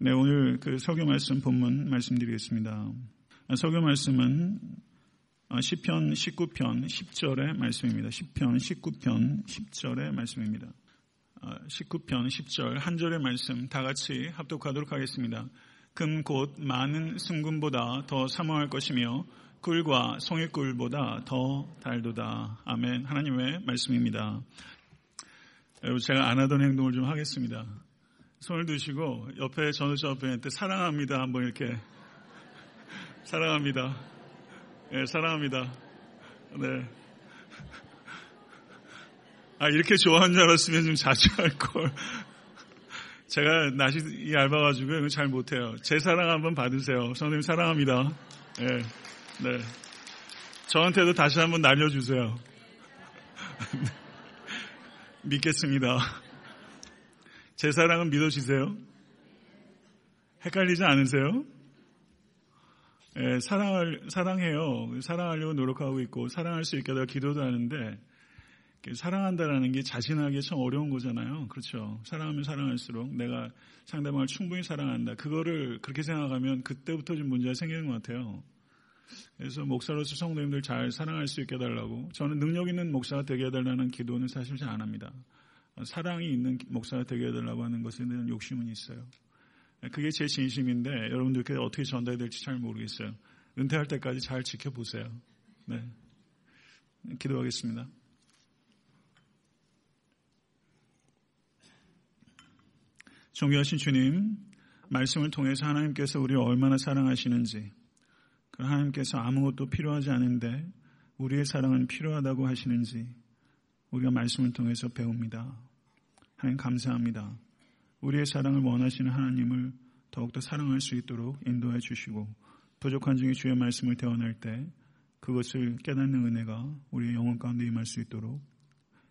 네, 오늘 그 설교 말씀 본문 말씀드리겠습니다. 설교 말씀은 시편 19편 10절의 말씀입니다. 시편 19편 10절의 말씀입니다. 19편 10절 한 절의 말씀 다 같이 합독하도록 하겠습니다. 금 곧 많은 순금보다 더 사모할 것이며 꿀과 송이꿀보다 더 달도다. 아멘. 하나님의 말씀입니다. 여러분 제가 안 하던 행동을 좀 하겠습니다. 손을 드시고 옆에 전우자 옆에 사랑합니다 한번 이렇게 사랑합니다. 네, 사랑합니다. 네. 아 이렇게 좋아하는 줄 알았으면 좀 자주 할 걸. 제가 낯이 얇아가지고 잘 못해요. 제 사랑 한번 받으세요. 선생님 사랑합니다. 네, 네. 저한테도 다시 한번 날려주세요. 믿겠습니다. 제 사랑은 믿어지세요? 헷갈리지 않으세요? 예, 사랑을, 사랑해요. 사랑하려고 노력하고 있고, 사랑할 수 있게 다 기도도 하는데, 사랑한다라는 게 자신하기 참 어려운 거잖아요. 그렇죠. 사랑하면 사랑할수록 내가 상대방을 충분히 사랑한다. 그거를 그렇게 생각하면 그때부터 좀 문제가 생기는 것 같아요. 그래서 목사로서 성도님들 잘 사랑할 수 있게 해달라고 저는 능력 있는 목사가 되게 해달라는 기도는 사실 잘 안 합니다. 사랑이 있는 목사가 되게 해달라고 하는 것에 대한 욕심은 있어요. 그게 제 진심인데 여러분들께 어떻게 전달이 될지 잘 모르겠어요. 은퇴할 때까지 잘 지켜보세요. 네. 기도하겠습니다. 존귀하신 주님, 말씀을 통해서 하나님께서 우리를 얼마나 사랑하시는지, 하나님께서 아무것도 필요하지 않은데 우리의 사랑은 필요하다고 하시는지 우리가 말씀을 통해서 배웁니다. 하나님 감사합니다. 우리의 사랑을 원하시는 하나님을 더욱더 사랑할 수 있도록 인도해 주시고 부족한 중에 주의 말씀을 대원할 때 그것을 깨닫는 은혜가 우리의 영혼 가운데 임할 수 있도록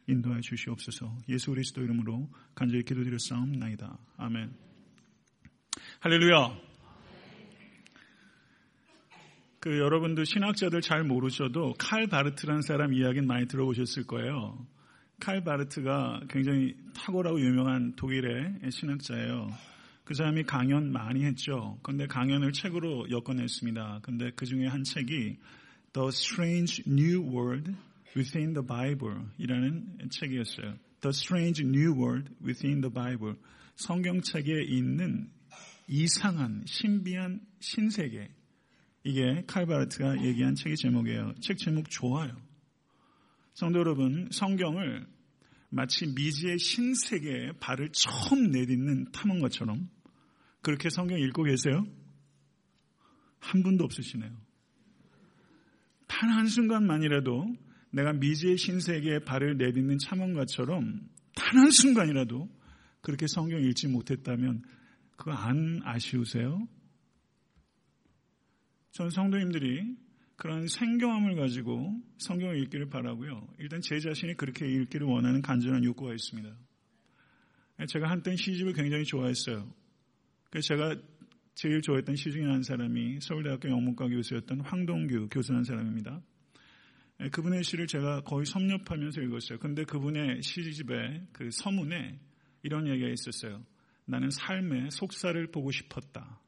인도해 주시옵소서. 예수 그리스도 이름으로 간절히 기도드려 싸움나이다. 아멘. 할렐루야. 그 여러분들 신학자들 잘 모르셔도 칼 바르트라는 사람 이야기는 많이 들어보셨을 거예요. 칼 바르트가 굉장히 탁월하고 유명한 독일의 신학자예요. 그 사람이 강연 많이 했죠. 근데 강연을 책으로 엮어냈습니다. 근데 그 중에 한 책이 The Strange New World Within the Bible 이라는 책이었어요. The Strange New World Within the Bible. 성경책에 있는 이상한 신비한 신세계. 이게 칼바르트가 얘기한 책의 제목이에요. 책 제목 좋아요. 성도 여러분, 성경을 마치 미지의 신세계에 발을 처음 내딛는 탐험 것처럼 그렇게 성경 읽고 계세요? 한 분도 없으시네요. 단 한순간만이라도 내가 미지의 신세계에 발을 내딛는 참원가처럼 단 한순간이라도 그렇게 성경 읽지 못했다면 그거 안 아쉬우세요? 전 성도님들이 그런 생경함을 가지고 성경을 읽기를 바라고요. 일단 제 자신이 그렇게 읽기를 원하는 간절한 욕구가 있습니다. 제가 한때 시집을 굉장히 좋아했어요. 그래서 제가 제일 좋아했던 시 중에 한 사람이 서울대학교 영문과 교수였던 황동규 교수라는 사람입니다. 그분의 시를 제가 거의 섭렵하면서 읽었어요. 근데 그분의 시집에 그 서문에 이런 얘기가 있었어요. 나는 삶의 속살을 보고 싶었다.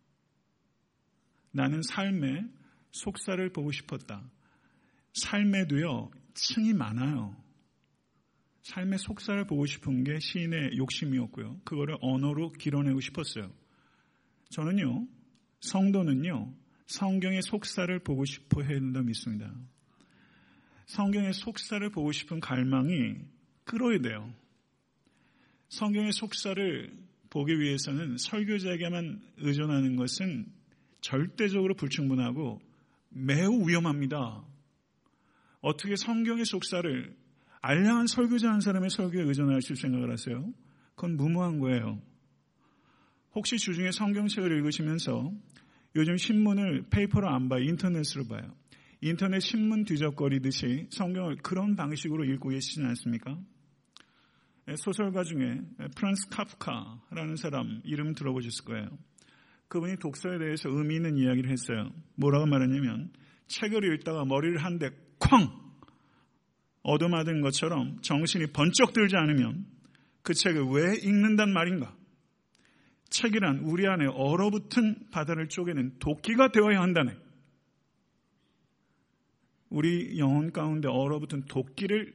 나는 삶의 속살을 보고 싶었다. 삶에도요, 층이 많아요. 삶의 속살을 보고 싶은 게 시인의 욕심이었고요. 그거를 언어로 길어내고 싶었어요. 저는요, 성도는요, 성경의 속살을 보고 싶어 해야 된다 믿습니다. 성경의 속살을 보고 싶은 갈망이 끌어야 돼요. 성경의 속살을 보기 위해서는 설교자에게만 의존하는 것은 절대적으로 불충분하고 매우 위험합니다. 어떻게 성경의 속사를 알량한 설교자 한 사람의 설교에 의존하실 생각을 하세요? 그건 무모한 거예요. 혹시 주중에 성경책을 읽으시면서 요즘 신문을 paper로 안 봐요. 인터넷으로 봐요. 인터넷 신문 뒤적거리듯이 성경을 그런 방식으로 읽고 계시지 않습니까? 소설가 중에 프란츠 카프카라는 사람 이름 들어보셨을 거예요. 그분이 독서에 대해서 의미 있는 이야기를 했어요. 뭐라고 말했냐면 책을 읽다가 머리를 한 대 쾅! 얻어맞은 것처럼 정신이 번쩍 들지 않으면 그 책을 왜 읽는단 말인가? 책이란 우리 안에 얼어붙은 바다를 쪼개는 도끼가 되어야 한다네. 우리 영혼 가운데 얼어붙은 도끼를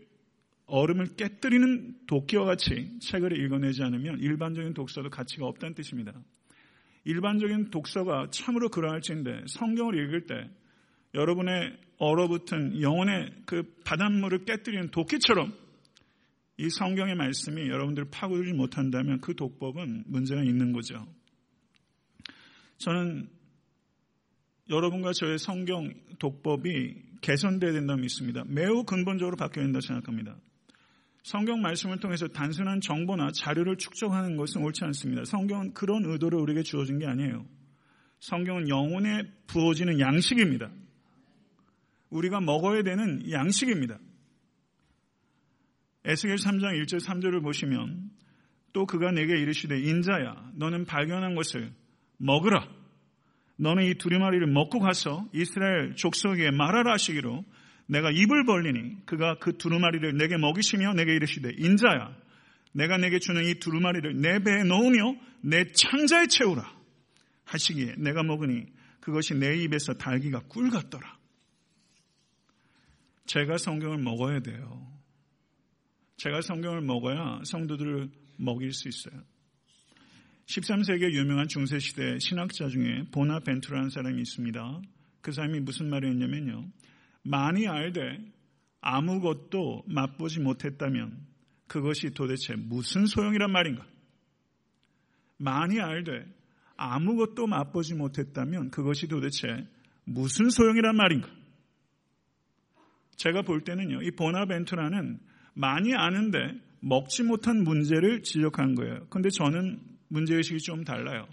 얼음을 깨뜨리는 도끼와 같이 책을 읽어내지 않으면 일반적인 독서도 가치가 없다는 뜻입니다. 일반적인 독서가 참으로 그러할지인데 성경을 읽을 때 여러분의 얼어붙은 영혼의 그 바닷물을 깨뜨리는 도끼처럼 이 성경의 말씀이 여러분들을 파고들지 못한다면 그 독법은 문제가 있는 거죠. 저는 여러분과 저의 성경 독법이 개선돼야 된다고 믿습니다. 매우 근본적으로 바뀌어야 된다고 생각합니다. 성경 말씀을 통해서 단순한 정보나 자료를 축적하는 것은 옳지 않습니다. 성경은 그런 의도로 우리에게 주어진 게 아니에요. 성경은 영혼에 부어지는 양식입니다. 우리가 먹어야 되는 양식입니다. 에스겔 3장 1절 3절을 보시면 또 그가 내게 이르시되 인자야 너는 발견한 것을 먹으라. 너는 이 두리마리를 먹고 가서 이스라엘 족속에게 말하라 하시기로 내가 입을 벌리니 그가 그 두루마리를 내게 먹이시며 내게 이르시되 인자야 내가 내게 주는 이 두루마리를 내 배에 넣으며 내 창자에 채우라 하시기에 내가 먹으니 그것이 내 입에서 달기가 꿀 같더라. 제가 성경을 먹어야 돼요. 제가 성경을 먹어야 성도들을 먹일 수 있어요. 13세기 유명한 중세시대 신학자 중에 보나 벤투라는 사람이 있습니다. 그 사람이 무슨 말을 했냐면요. 많이 알되 아무것도 맛보지 못했다면 그것이 도대체 무슨 소용이란 말인가? 많이 알되 아무것도 맛보지 못했다면 그것이 도대체 무슨 소용이란 말인가? 제가 볼 때는요, 이 보나벤투라는 많이 아는데 먹지 못한 문제를 지적한 거예요. 근데 저는 문제의식이 좀 달라요.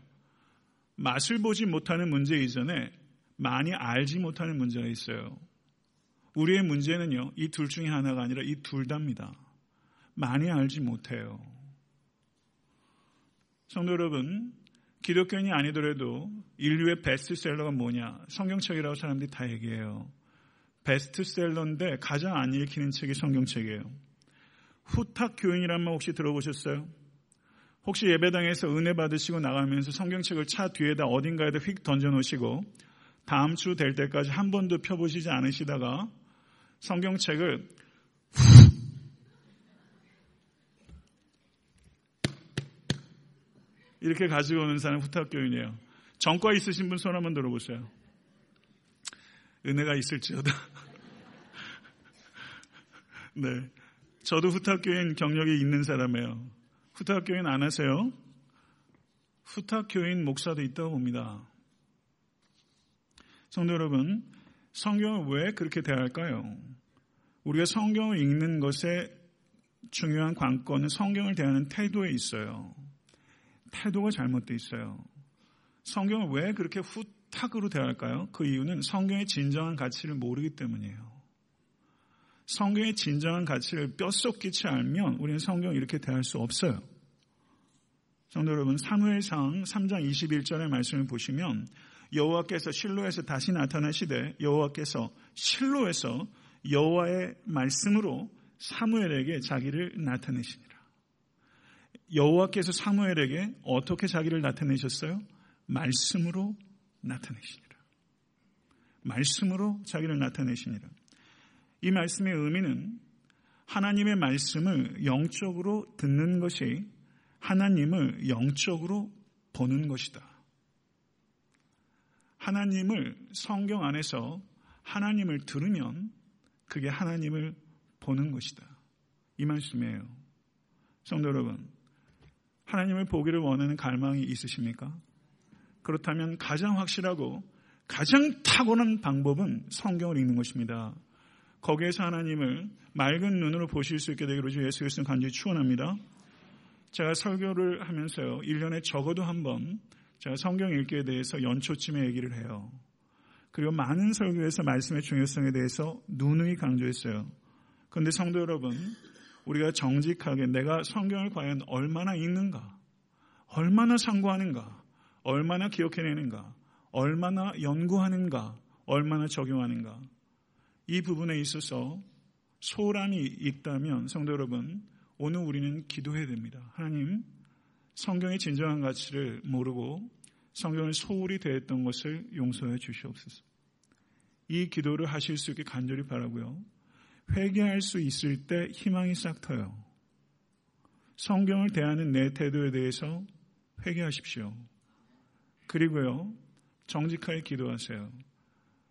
맛을 보지 못하는 문제 이전에 많이 알지 못하는 문제가 있어요. 우리의 문제는요, 이 둘 중에 하나가 아니라 이둘 다입니다. 많이 알지 못해요. 성도 여러분, 기독교인이 아니더라도 인류의 베스트셀러가 뭐냐? 성경책이라고 사람들이 다 얘기해요. 베스트셀러인데 가장 안 읽히는 책이 성경책이에요. 후탁 교인이란 말 혹시 들어보셨어요? 혹시 예배당에서 은혜 받으시고 나가면서 성경책을 차 뒤에다 어딘가에다 휙 던져놓으시고 다음 주 될 때까지 한 번도 펴보시지 않으시다가 성경책을 이렇게 가지고 오는 사람 후탁교인이에요. 전과 있으신 분 손 한번 들어보세요. 은혜가 있을지어다. 네. 저도 후탁교인 경력이 있는 사람이에요. 후탁교인 안 하세요? 후탁교인 목사도 있다고 봅니다. 성도 여러분, 성경을 왜 그렇게 대할까요? 우리가 성경을 읽는 것의 중요한 관건은 성경을 대하는 태도에 있어요. 태도가 잘못되어 있어요. 성경을 왜 그렇게 후탁으로 대할까요? 그 이유는 성경의 진정한 가치를 모르기 때문이에요. 성경의 진정한 가치를 뼛속 깊이 알면 우리는 성경을 이렇게 대할 수 없어요. 성도 여러분, 사무엘상 3장 21절의 말씀을 보시면 여호와께서 실로에서 다시 나타나시되 여호와께서 실로에서 여호와의 말씀으로 사무엘에게 자기를 나타내시니라. 여호와께서 사무엘에게 어떻게 자기를 나타내셨어요? 말씀으로 나타내시니라. 말씀으로 자기를 나타내시니라. 이 말씀의 의미는 하나님의 말씀을 영적으로 듣는 것이 하나님을 영적으로 보는 것이다. 하나님을 성경 안에서 하나님을 들으면 그게 하나님을 보는 것이다. 이 말씀이에요. 성도 여러분, 하나님을 보기를 원하는 갈망이 있으십니까? 그렇다면 가장 확실하고 가장 탁월한 방법은 성경을 읽는 것입니다. 거기에서 하나님을 맑은 눈으로 보실 수 있게 되기로 주 예수 그리스도 간절히 축원합니다. 제가 설교를 하면서요. 1년에 적어도 한번 제가 성경 읽기에 대해서 연초쯤에 얘기를 해요. 그리고 많은 설교에서 말씀의 중요성에 대해서 누누이 강조했어요. 그런데 성도 여러분, 우리가 정직하게 내가 성경을 과연 얼마나 읽는가, 얼마나 상고하는가, 얼마나 기억해내는가, 얼마나 연구하는가, 얼마나 적용하는가, 이 부분에 있어서 소란이 있다면 성도 여러분 오늘 우리는 기도해야 됩니다. 하나님 성경의 진정한 가치를 모르고 성경을 소홀히 대했던 것을 용서해 주시옵소서. 이 기도를 하실 수 있게 간절히 바라고요. 회개할 수 있을 때 희망이 싹 터요. 성경을 대하는 내 태도에 대해서 회개하십시오. 그리고요, 정직하게 기도하세요.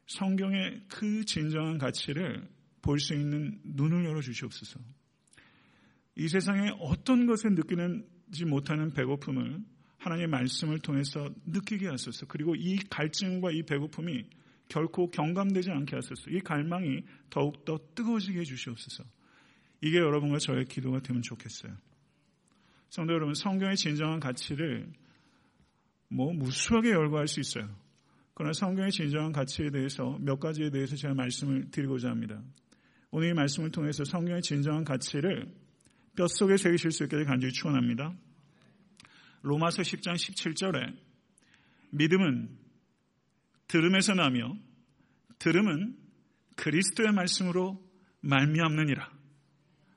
성경의 그 진정한 가치를 볼 수 있는 눈을 열어 주시옵소서. 이 세상에 어떤 것을 느끼는 지 못하는 배고픔을 하나님의 말씀을 통해서 느끼게 하소서. 그리고 이 갈증과 이 배고픔이 결코 경감되지 않게 하소서. 이 갈망이 더욱더 뜨거워지게 해주시옵소서. 이게 여러분과 저의 기도가 되면 좋겠어요. 성도 여러분, 성경의 진정한 가치를 뭐 무수하게 열거할 수 있어요. 그러나 성경의 진정한 가치에 대해서 몇 가지에 대해서 제가 말씀을 드리고자 합니다. 오늘 이 말씀을 통해서 성경의 진정한 가치를 뼛속에 새기실 수 있게 간절히 축원합니다. 로마서 10장 17절에 믿음은 들음에서 나며 들음은 그리스도의 말씀으로 말미암느니라.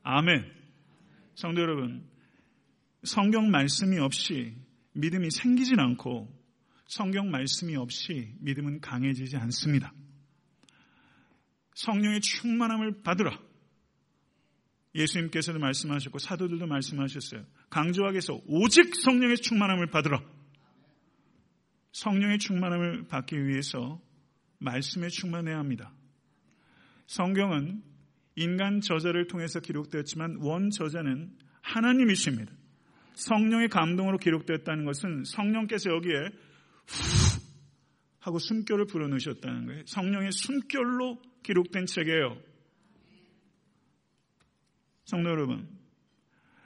아멘. 성도 여러분, 성경 말씀이 없이 믿음이 생기진 않고 성경 말씀이 없이 믿음은 강해지지 않습니다. 성령의 충만함을 받으라. 예수님께서도 말씀하셨고 사도들도 말씀하셨어요. 강조하게 해서 오직 성령의 충만함을 받으라. 성령의 충만함을 받기 위해서 말씀에 충만해야 합니다. 성경은 인간 저자를 통해서 기록되었지만 원 저자는 하나님이십니다. 성령의 감동으로 기록되었다는 것은 성령께서 여기에 후 하고 숨결을 불어넣으셨다는 거예요. 성령의 숨결로 기록된 책이에요. 성도 여러분,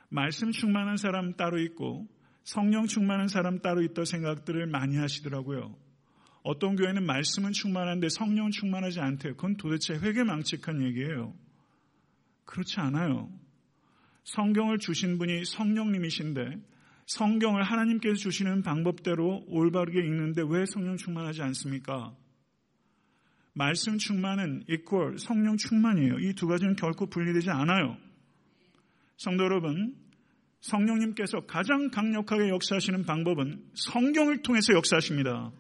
말씀 충만한 사람 따로 있고 성령 충만한 사람 따로 있다 생각들을 많이 하시더라고요. 어떤 교회는 말씀은 충만한데 성령은 충만하지 않대요. 그건 도대체 회개망측한 얘기예요. 그렇지 않아요. 성경을 주신 분이 성령님이신데 성경을 하나님께서 주시는 방법대로 올바르게 읽는데 왜 성령 충만하지 않습니까? 말씀 충만은 이퀄 성령 충만이에요. 이 두 가지는 결코 분리되지 않아요. 성도 여러분, 성령님께서 가장 강력하게 역사하시는 방법은 성경을 통해서 역사하십니다.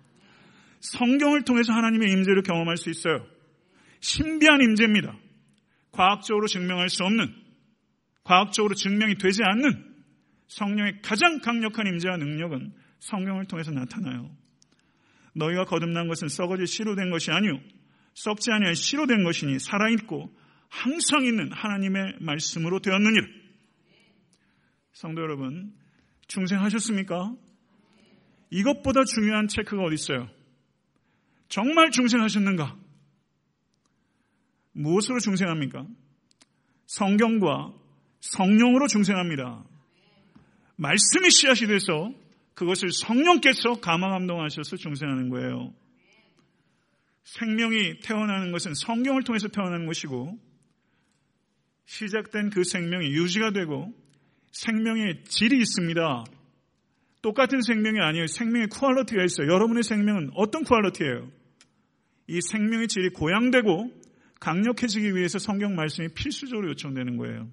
성경을 통해서 하나님의 임재를 경험할 수 있어요. 신비한 임재입니다. 과학적으로 증명할 수 없는, 과학적으로 증명이 되지 않는 성령의 가장 강력한 임재와 능력은 성경을 통해서 나타나요. 너희가 거듭난 것은 썩어질 씨로 된 것이 아니요 썩지 아니한 씨로 된 것이니 살아있고 항상 있는 하나님의 말씀으로 되었느니라. 성도 여러분, 중생하셨습니까? 이것보다 중요한 체크가 어디 있어요? 정말 중생하셨는가? 무엇으로 중생합니까? 성경과 성령으로 중생합니다. 말씀이 씨앗이 돼서 그것을 성령께서 감화감동하셔서 중생하는 거예요. 생명이 태어나는 것은 성경을 통해서 태어나는 것이고 시작된 그 생명이 유지가 되고 생명의 질이 있습니다. 똑같은 생명이 아니에요. 생명의 퀄러티가 있어요. 여러분의 생명은 어떤 퀄러티예요? 이 생명의 질이 고양되고 강력해지기 위해서 성경 말씀이 필수적으로 요청되는 거예요.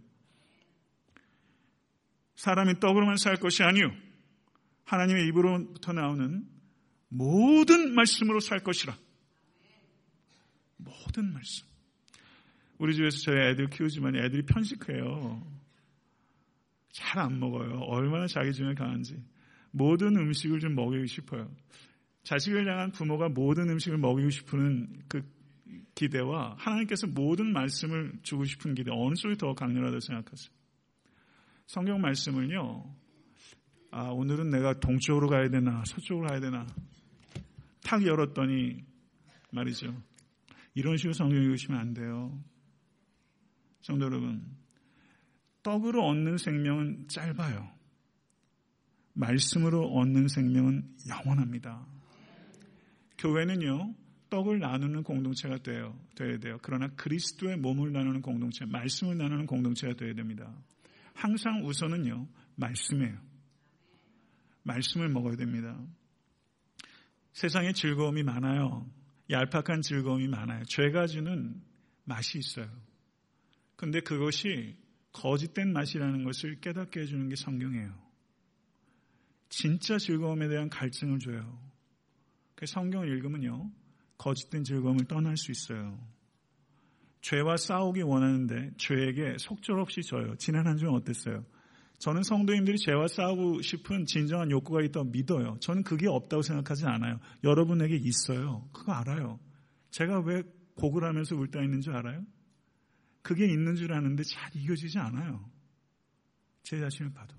사람이 떡으로만 살 것이 아니요. 하나님의 입으로부터 나오는 모든 말씀으로 살 것이라. 모든 말씀. 우리 집에서 저희 애들 키우지만 애들이 편식해요. 잘 안 먹어요. 얼마나 자기 중에 강한지. 모든 음식을 좀 먹이고 싶어요. 자식을 향한 부모가 모든 음식을 먹이고 싶은 그 기대와 하나님께서 모든 말씀을 주고 싶은 기대 어느 쪽이 더 강렬하다고 생각하세요? 성경 말씀을요. 아, 오늘은 내가 동쪽으로 가야 되나 서쪽으로 가야 되나 탁 열었더니 말이죠. 이런 식으로 성경 읽으시면 안 돼요. 성도 여러분, 떡으로 얻는 생명은 짧아요. 말씀으로 얻는 생명은 영원합니다. 교회는요, 떡을 나누는 공동체가 돼요. 돼야 돼요. 그러나 그리스도의 몸을 나누는 공동체, 말씀을 나누는 공동체가 돼야 됩니다. 항상 우선은요, 말씀이에요. 말씀을 먹어야 됩니다. 세상에 즐거움이 많아요. 얄팍한 즐거움이 많아요. 죄가 주는 맛이 있어요. 근데 그것이 거짓된 맛이라는 것을 깨닫게 해주는 게 성경이에요. 진짜 즐거움에 대한 갈증을 줘요. 그 성경을 읽으면요. 거짓된 즐거움을 떠날 수 있어요. 죄와 싸우기 원하는데 죄에게 속절없이 져요. 지난 한 주는 어땠어요? 저는 성도님들이 죄와 싸우고 싶은 진정한 욕구가 있다고 믿어요. 저는 그게 없다고 생각하지 않아요. 여러분에게 있어요. 그거 알아요. 제가 왜 곡을 하면서 울다 있는 줄 알아요? 그게 있는 줄 아는데 잘 이겨지지 않아요. 제 자신을 봐도.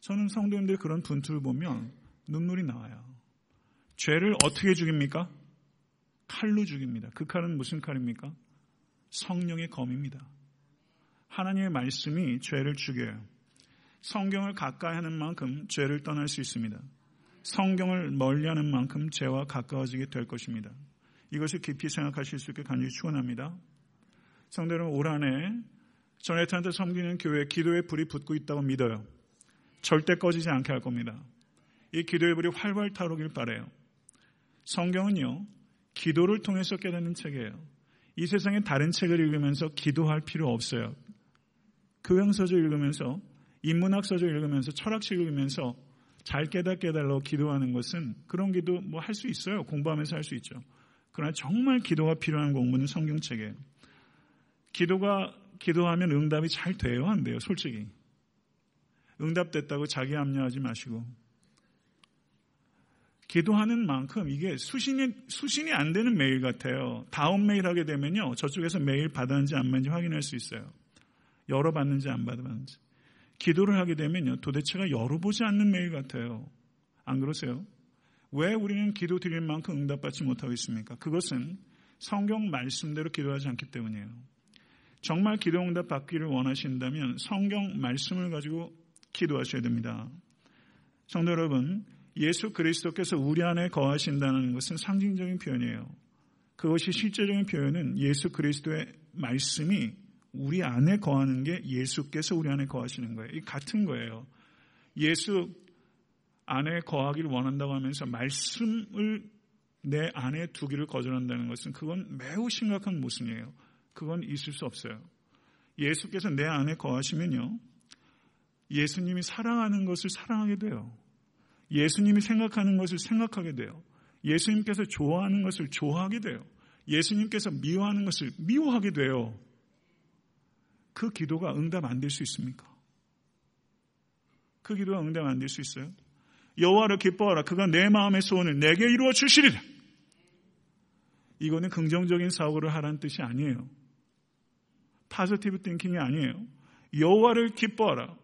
저는 성도님들의 그런 분투를 보면 눈물이 나와요. 죄를 어떻게 죽입니까? 칼로 죽입니다. 그 칼은 무슨 칼입니까? 성령의 검입니다. 하나님의 말씀이 죄를 죽여요. 성경을 가까이 하는 만큼 죄를 떠날 수 있습니다. 성경을 멀리 하는 만큼 죄와 가까워지게 될 것입니다. 이것을 깊이 생각하실 수 있게 간절히 축원합니다. 여러분 올 한해 전해탄한테 섬기는 교회 기도의 불이 붙고 있다고 믿어요. 절대 꺼지지 않게 할 겁니다. 이 기도의 불이 활활 타오르길 바래요. 성경은요 기도를 통해서 깨닫는 책이에요. 이 세상에 다른 책을 읽으면서 기도할 필요 없어요. 교양서적 읽으면서 인문학서적 읽으면서 철학책 읽으면서 잘 깨닫게 해달라고 기도하는 것은 그런 기도 뭐 할 수 있어요. 공부하면서 할 수 있죠. 그러나 정말 기도가 필요한 공부는 성경책이에요. 기도가 기도하면 응답이 잘 돼요, 안 돼요, 솔직히. 응답됐다고 자기 합리하지 마시고. 기도하는 만큼 이게 수신이, 수신이 안 되는 메일 같아요. 다음 메일 하게 되면요. 저쪽에서 메일 받았는지 안 받는지 확인할 수 있어요. 열어봤는지 안 받았는지. 기도를 하게 되면요. 도대체가 열어보지 않는 메일 같아요. 안 그러세요? 왜 우리는 기도 드릴 만큼 응답받지 못하고 있습니까? 그것은 성경 말씀대로 기도하지 않기 때문이에요. 정말 기도 응답 받기를 원하신다면 성경 말씀을 가지고 기도하셔야 됩니다. 성도 여러분, 예수 그리스도께서 우리 안에 거하신다는 것은 상징적인 표현이에요. 그것이 실제적인 표현은 예수 그리스도의 말씀이 우리 안에 거하는 게 예수께서 우리 안에 거하시는 거예요. 이 같은 거예요. 예수 안에 거하기를 원한다고 하면서 말씀을 내 안에 두기를 거절한다는 것은 그건 매우 심각한 모순이에요. 그건 있을 수 없어요. 예수께서 내 안에 거하시면요. 예수님이 사랑하는 것을 사랑하게 돼요. 예수님이 생각하는 것을 생각하게 돼요. 예수님께서 좋아하는 것을 좋아하게 돼요. 예수님께서 미워하는 것을 미워하게 돼요. 그 기도가 응답 안 될 수 있습니까? 그 기도가 응답 안 될 수 있어요? 여호와를 기뻐하라. 그가 내 마음의 소원을 내게 이루어 주시리라. 이거는 긍정적인 사고를 하라는 뜻이 아니에요. 파저티브 띵킹이 아니에요. 여호와를 기뻐하라.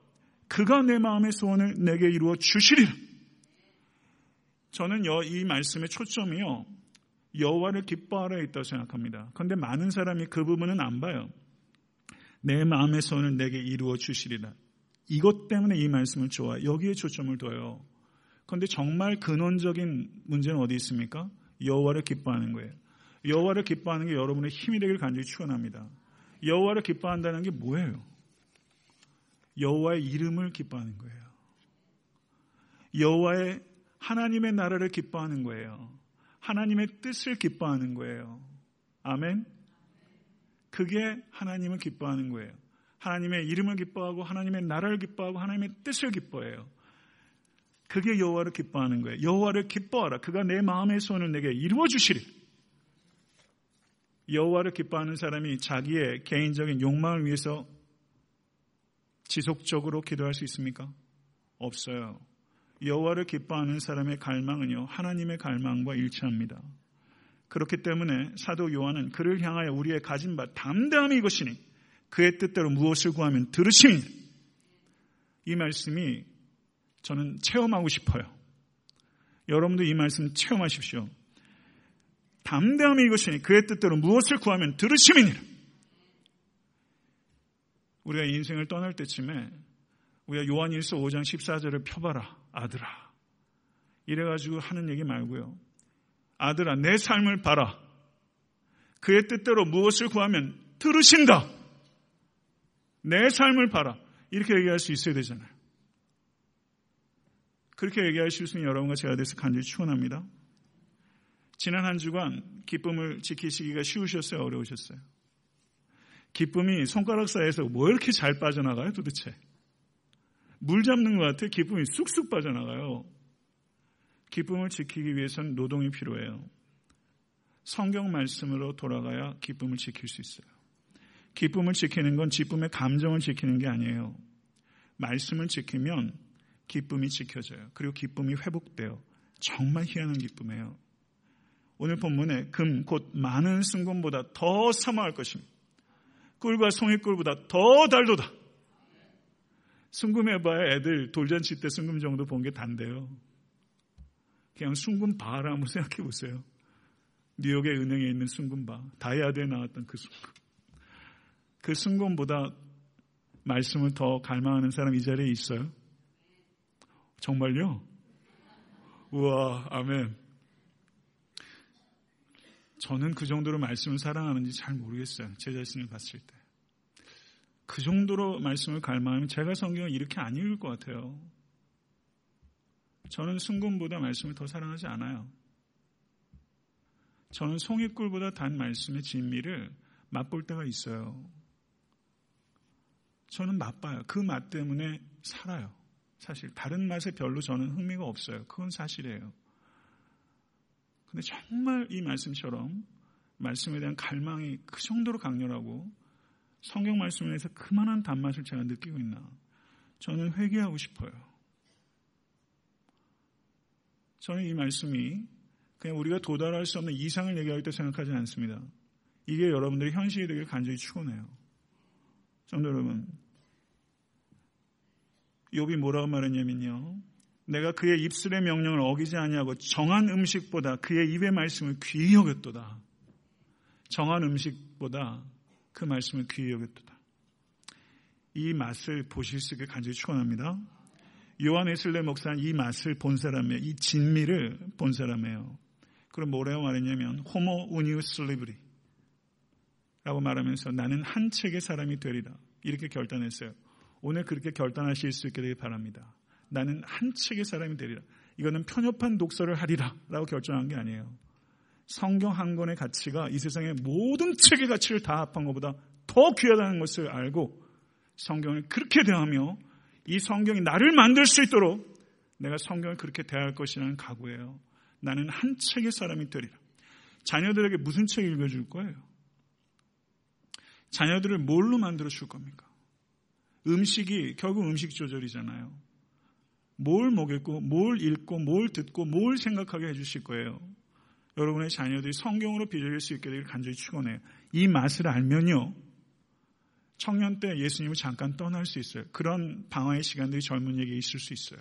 그가 내 마음의 소원을 내게 이루어 주시리라. 저는 이 말씀의 초점이요. 여호와를 기뻐하라에 있다고 생각합니다. 그런데 많은 사람이 그 부분은 안 봐요. 내 마음의 소원을 내게 이루어 주시리라. 이것 때문에 이 말씀을 좋아. 여기에 초점을 둬요. 그런데 정말 근원적인 문제는 어디 있습니까? 여호와를 기뻐하는 거예요. 여호와를 기뻐하는 게 여러분의 힘이 되길 간절히 축원합니다. 여호와를 기뻐한다는 게 뭐예요? 여호와의 이름을 기뻐하는 거예요. 여호와의 하나님의 나라를 기뻐하는 거예요. 하나님의 뜻을 기뻐하는 거예요. 아멘. 그게 하나님을 기뻐하는 거예요. 하나님의 이름을 기뻐하고 하나님의 나라를 기뻐하고 하나님의 뜻을 기뻐해요. 그게 여호와를 기뻐하는 거예요. 여호와를 기뻐하라. 그가 내 마음의 소원을 내게 이루어 주시리. 여호와를 기뻐하는 사람이 자기의 개인적인 욕망을 위해서 지속적으로 기도할 수 있습니까? 없어요. 여호와를 기뻐하는 사람의 갈망은요 하나님의 갈망과 일치합니다. 그렇기 때문에 사도 요한은 그를 향하여 우리의 가진 바 담대함이 이것이니 그의 뜻대로 무엇을 구하면 들으시니 이 말씀이 저는 체험하고 싶어요. 여러분도 이 말씀 체험하십시오. 담대함이 이것이니 그의 뜻대로 무엇을 구하면 들으심이니라. 우리가 인생을 떠날 때쯤에 우리가 요한일서 5장 14절을 펴봐라 아들아 이래가지고 하는 얘기 말고요. 아들아 내 삶을 봐라. 그의 뜻대로 무엇을 구하면 들으신다. 내 삶을 봐라. 이렇게 얘기할 수 있어야 되잖아요. 그렇게 얘기하실 수 있는 여러분과 제가 돼서 간절히 축원합니다. 지난 한 주간 기쁨을 지키시기가 쉬우셨어요? 어려우셨어요? 기쁨이 손가락 사이에서 뭐 이렇게 잘 빠져나가요 도대체? 물 잡는 것 같아 기쁨이 쑥쑥 빠져나가요. 기쁨을 지키기 위해서는 노동이 필요해요. 성경 말씀으로 돌아가야 기쁨을 지킬 수 있어요. 기쁨을 지키는 건 기쁨의 감정을 지키는 게 아니에요. 말씀을 지키면 기쁨이 지켜져요. 그리고 기쁨이 회복돼요. 정말 희한한 기쁨이에요. 오늘 본문에 금, 곧 많은 순금보다 더 사모할 것입니다. 꿀과 송이꿀보다 더 달도다. 순금해봐야 애들 돌잔치 때 순금 정도 본 게 단데요. 그냥 순금바라 한번 생각해 보세요. 뉴욕의 은행에 있는 순금바, 다이아드에 나왔던 그 순금. 그 순금보다 말씀을 더 갈망하는 사람 이 자리에 있어요? 정말요? 우와, 아멘. 저는 그 정도로 말씀을 사랑하는지 잘 모르겠어요. 제 자신을 봤을 때. 그 정도로 말씀을 갈망하면 제가 성경을 이렇게 안 읽을 것 같아요. 저는 순금보다 말씀을 더 사랑하지 않아요. 저는 송이꿀보다 단 말씀의 진미를 맛볼 때가 있어요. 저는 맛봐요. 그 맛 때문에 살아요. 사실 다른 맛에 별로 저는 흥미가 없어요. 그건 사실이에요. 근데 정말 이 말씀처럼 말씀에 대한 갈망이 그 정도로 강렬하고 성경 말씀에서 그만한 단맛을 제가 느끼고 있나? 저는 회개하고 싶어요. 저는 이 말씀이 그냥 우리가 도달할 수 없는 이상을 얘기할 때 생각하지 않습니다. 이게 여러분들의 현실이 되길 간절히 축원해요. 성도 여러분, 욥이 뭐라고 말했냐면요. 내가 그의 입술의 명령을 어기지 아니하고 정한 음식보다 그의 입의 말씀을 귀히 여겼도다. 정한 음식보다 그 말씀을 귀히 여겼도다. 이 맛을 보실 수 있게 간절히 축원합니다. 요한 에슬레 목사는 이 맛을 본 사람이에요. 이 진미를 본 사람이에요. 그럼 뭐라고 말했냐면 호모 우니우스 리브리 라고 말하면서 나는 한 책의 사람이 되리라. 이렇게 결단했어요. 오늘 그렇게 결단하실 수 있게 되길 바랍니다. 나는 한 책의 사람이 되리라. 이거는 편협한 독서를 하리라. 라고 결정한 게 아니에요. 성경 한 권의 가치가 이 세상의 모든 책의 가치를 다 합한 것보다 더 귀하다는 것을 알고 성경을 그렇게 대하며 이 성경이 나를 만들 수 있도록 내가 성경을 그렇게 대할 것이라는 각오예요. 나는 한 책의 사람이 되리라. 자녀들에게 무슨 책 읽어줄 거예요? 자녀들을 뭘로 만들어 줄 겁니까? 음식이 결국 음식 조절이잖아요. 뭘 먹였고, 뭘 읽고, 뭘 듣고, 뭘 생각하게 해주실 거예요. 여러분의 자녀들이 성경으로 빚어질 수 있게 되길 간절히 축원해요. 이 맛을 알면요. 청년 때 예수님을 잠깐 떠날 수 있어요. 그런 방황의 시간들이 젊은이에게 있을 수 있어요.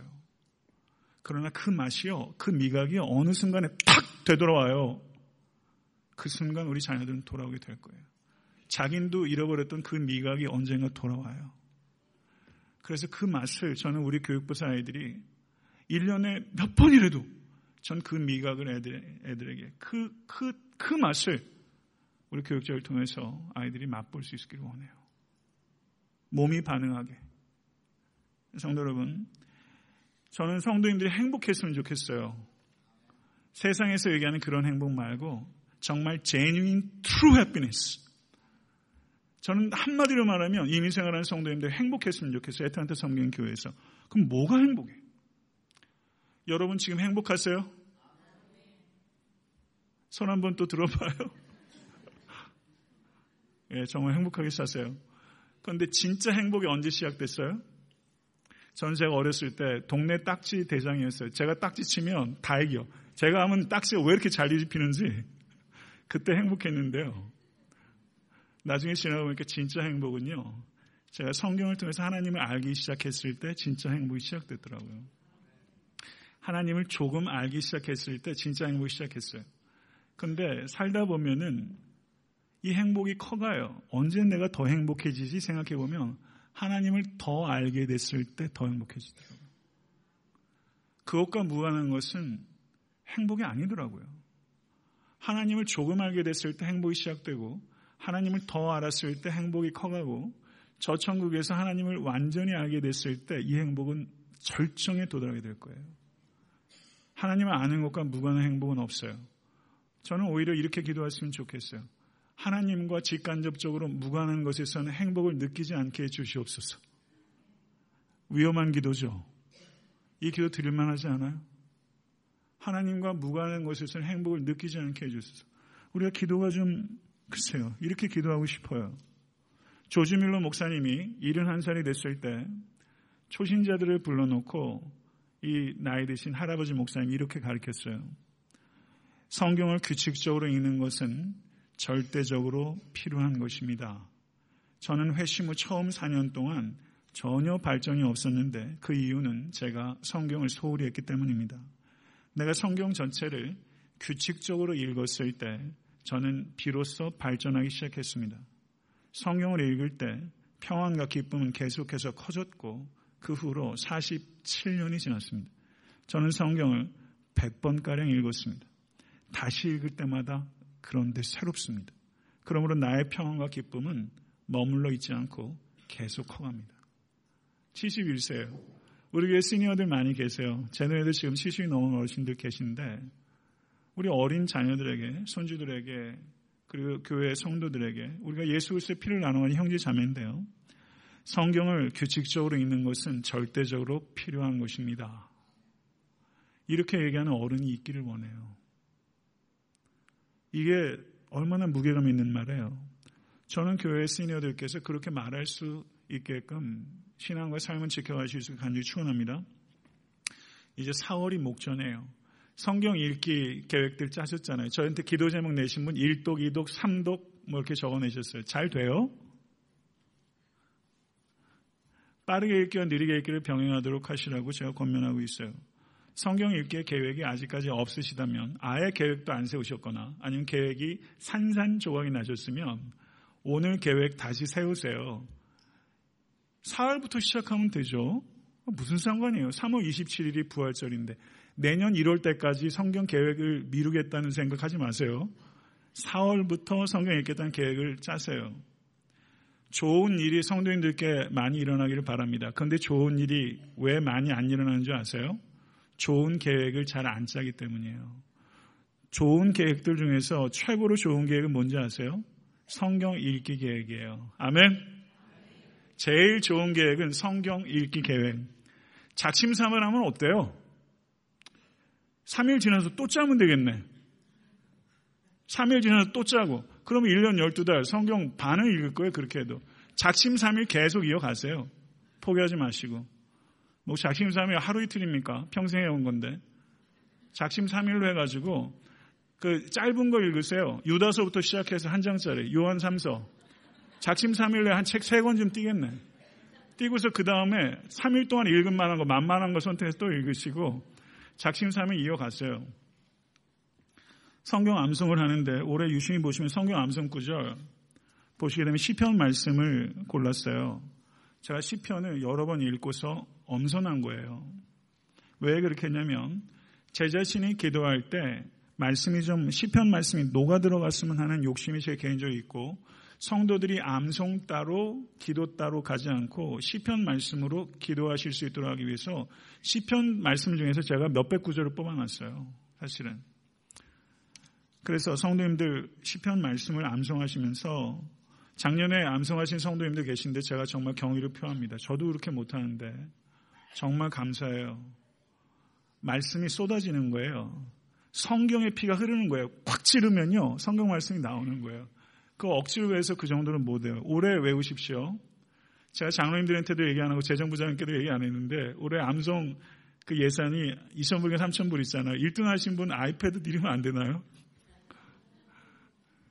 그러나 그 맛이요, 그 미각이 어느 순간에 탁 되돌아와요. 그 순간 우리 자녀들은 돌아오게 될 거예요. 자긴도 잃어버렸던 그 미각이 언젠가 돌아와요. 그래서 그 맛을 저는 우리 교육부사 아이들이 1년에 몇 번이라도 전 그 미각을 애들, 애들에게 그, 그, 그 맛을 우리 교육자를 통해서 아이들이 맛볼 수 있기를 원해요. 몸이 반응하게. 성도 여러분, 저는 성도님들이 행복했으면 좋겠어요. 세상에서 얘기하는 그런 행복 말고 정말 genuine true happiness. 저는 한마디로 말하면 이민 생활하는 성도님들 행복했으면 좋겠어요. 에트란타 성경 교회에서. 그럼 뭐가 행복해? 여러분 지금 행복하세요? 손 한번 또 들어봐요. 예, 정말 행복하게 사세요. 그런데 진짜 행복이 언제 시작됐어요? 저는 제가 어렸을 때 동네 딱지 대장이었어요. 제가 딱지 치면 다 이겨. 제가 하면 딱지가 왜 이렇게 잘 뒤집히는지 그때 행복했는데요. 나중에 지나고 보니까 진짜 행복은요. 제가 성경을 통해서 하나님을 알기 시작했을 때 진짜 행복이 시작됐더라고요. 하나님을 조금 알기 시작했을 때 진짜 행복이 시작했어요. 근데 살다 보면은 이 행복이 커가요. 언제 내가 더 행복해지지 생각해 보면 하나님을 더 알게 됐을 때 더 행복해지더라고요. 그것과 무관한 것은 행복이 아니더라고요. 하나님을 조금 알게 됐을 때 행복이 시작되고 하나님을 더 알았을 때 행복이 커가고 저 천국에서 하나님을 완전히 알게 됐을 때 이 행복은 절정에 도달하게 될 거예요. 하나님을 아는 것과 무관한 행복은 없어요. 저는 오히려 이렇게 기도했으면 좋겠어요. 하나님과 직간접적으로 무관한 것에서는 행복을 느끼지 않게 해 주시옵소서. 위험한 기도죠. 이 기도 드릴만 하지 않아요? 하나님과 무관한 곳에서는 행복을 느끼지 않게 해주소서. 우리가 기도가 좀, 글쎄요. 이렇게 기도하고 싶어요. 조지밀러 목사님이 71살이 됐을 때 초신자들을 불러놓고 이 나이 드신 할아버지 목사님이 이렇게 가르쳤어요. 성경을 규칙적으로 읽는 것은 절대적으로 필요한 것입니다. 저는 회심 후 처음 4년 동안 전혀 발전이 없었는데 그 이유는 제가 성경을 소홀히 했기 때문입니다. 내가 성경 전체를 규칙적으로 읽었을 때 저는 비로소 발전하기 시작했습니다. 성경을 읽을 때 평안과 기쁨은 계속해서 커졌고 그 후로 47년이 지났습니다. 저는 성경을 100번가량 읽었습니다. 다시 읽을 때마다 그런데 새롭습니다. 그러므로 나의 평안과 기쁨은 머물러 있지 않고 계속 커갑니다. 71세예요. 우리 교회 시니어들 많이 계세요. 제 노래도 지금 70이 넘은 어르신들 계신데 우리 어린 자녀들에게 손주들에게 그리고 교회 성도들에게 우리가 예수 그리스도의 피를 나누는 형제 자매인데요. 성경을 규칙적으로 읽는 것은 절대적으로 필요한 것입니다. 이렇게 얘기하는 어른이 있기를 원해요. 이게 얼마나 무게감 있는 말이에요. 저는 교회 시니어들께서 그렇게 말할 수 있게끔 신앙과 삶을 지켜가실 수 간절히 축원합니다. 이제 4월이 목전이에요. 성경 읽기 계획들 짜셨잖아요. 저한테 기도 제목 내신 분 1독, 2독, 3독 뭐 이렇게 적어내셨어요. 잘 돼요? 빠르게 읽기와 느리게 읽기를 병행하도록 하시라고 제가 권면하고 있어요. 성경 읽기의 계획이 아직까지 없으시다면 아예 계획도 안 세우셨거나 아니면 계획이 산산조각이 나셨으면 오늘 계획 다시 세우세요. 4월부터 시작하면 되죠. 무슨 상관이에요. 3월 27일이 부활절인데 내년 1월 때까지 성경 계획을 미루겠다는 생각하지 마세요. 4월부터 성경 읽겠다는 계획을 짜세요. 좋은 일이 성도인들께 많이 일어나기를 바랍니다. 그런데 좋은 일이 왜 많이 안 일어나는 줄 아세요? 좋은 계획을 잘 안 짜기 때문이에요. 좋은 계획들 중에서 최고로 좋은 계획은 뭔지 아세요? 성경 읽기 계획이에요. 아멘? 제일 좋은 계획은 성경 읽기 계획. 작심삼을 하면 어때요? 3일 지나서 또 짜면 되겠네. 3일 지나서 또 짜고. 그러면 1년 12달 성경 반을 읽을 거예요. 그렇게 해도. 작심 3일 계속 이어가세요. 포기하지 마시고. 뭐 작심 3일 하루 이틀입니까? 평생 해온 건데. 작심 3일로 해가지고 그 짧은 거 읽으세요. 유다서부터 시작해서 한 장짜리. 요한 3서. 작심 3일에 한책 3권 좀 띄겠네. 띄고서 그 다음에 3일 동안 읽은 만한 거, 만만한 거 선택해서 또 읽으시고 작심삼일 이어갔어요. 성경 암송을 하는데 올해 유심히 보시면 성경 암송 구절 보시게 되면 시편 말씀을 골랐어요. 제가 시편을 여러 번 읽고서 엄선한 거예요. 왜 그렇게 했냐면 제 자신이 기도할 때 말씀이 좀 시편 말씀이 녹아 들어갔으면 하는 욕심이 제 개인적으로 있고 성도들이 암송 따로 기도 따로 가지 않고 시편 말씀으로 기도하실 수 있도록 하기 위해서 시편 말씀 중에서 제가 몇백 구절을 뽑아놨어요. 사실은. 그래서 성도님들 시편 말씀을 암송하시면서 작년에 암송하신 성도님들 계신데 제가 정말 경의를 표합니다. 저도 그렇게 못하는데 정말 감사해요. 말씀이 쏟아지는 거예요. 성경의 피가 흐르는 거예요. 꽉 찌르면요. 성경 말씀이 나오는 거예요. 그 억지로 해서 그 정도는 못 해요. 올해 외우십시오. 제가 장로님들한테도 얘기 안 하고 재정부장님께도 얘기 안 했는데 올해 암송 그 예산이 2,000불과 3,000불 있잖아요. 1등 하신 분 아이패드 드리면 안 되나요?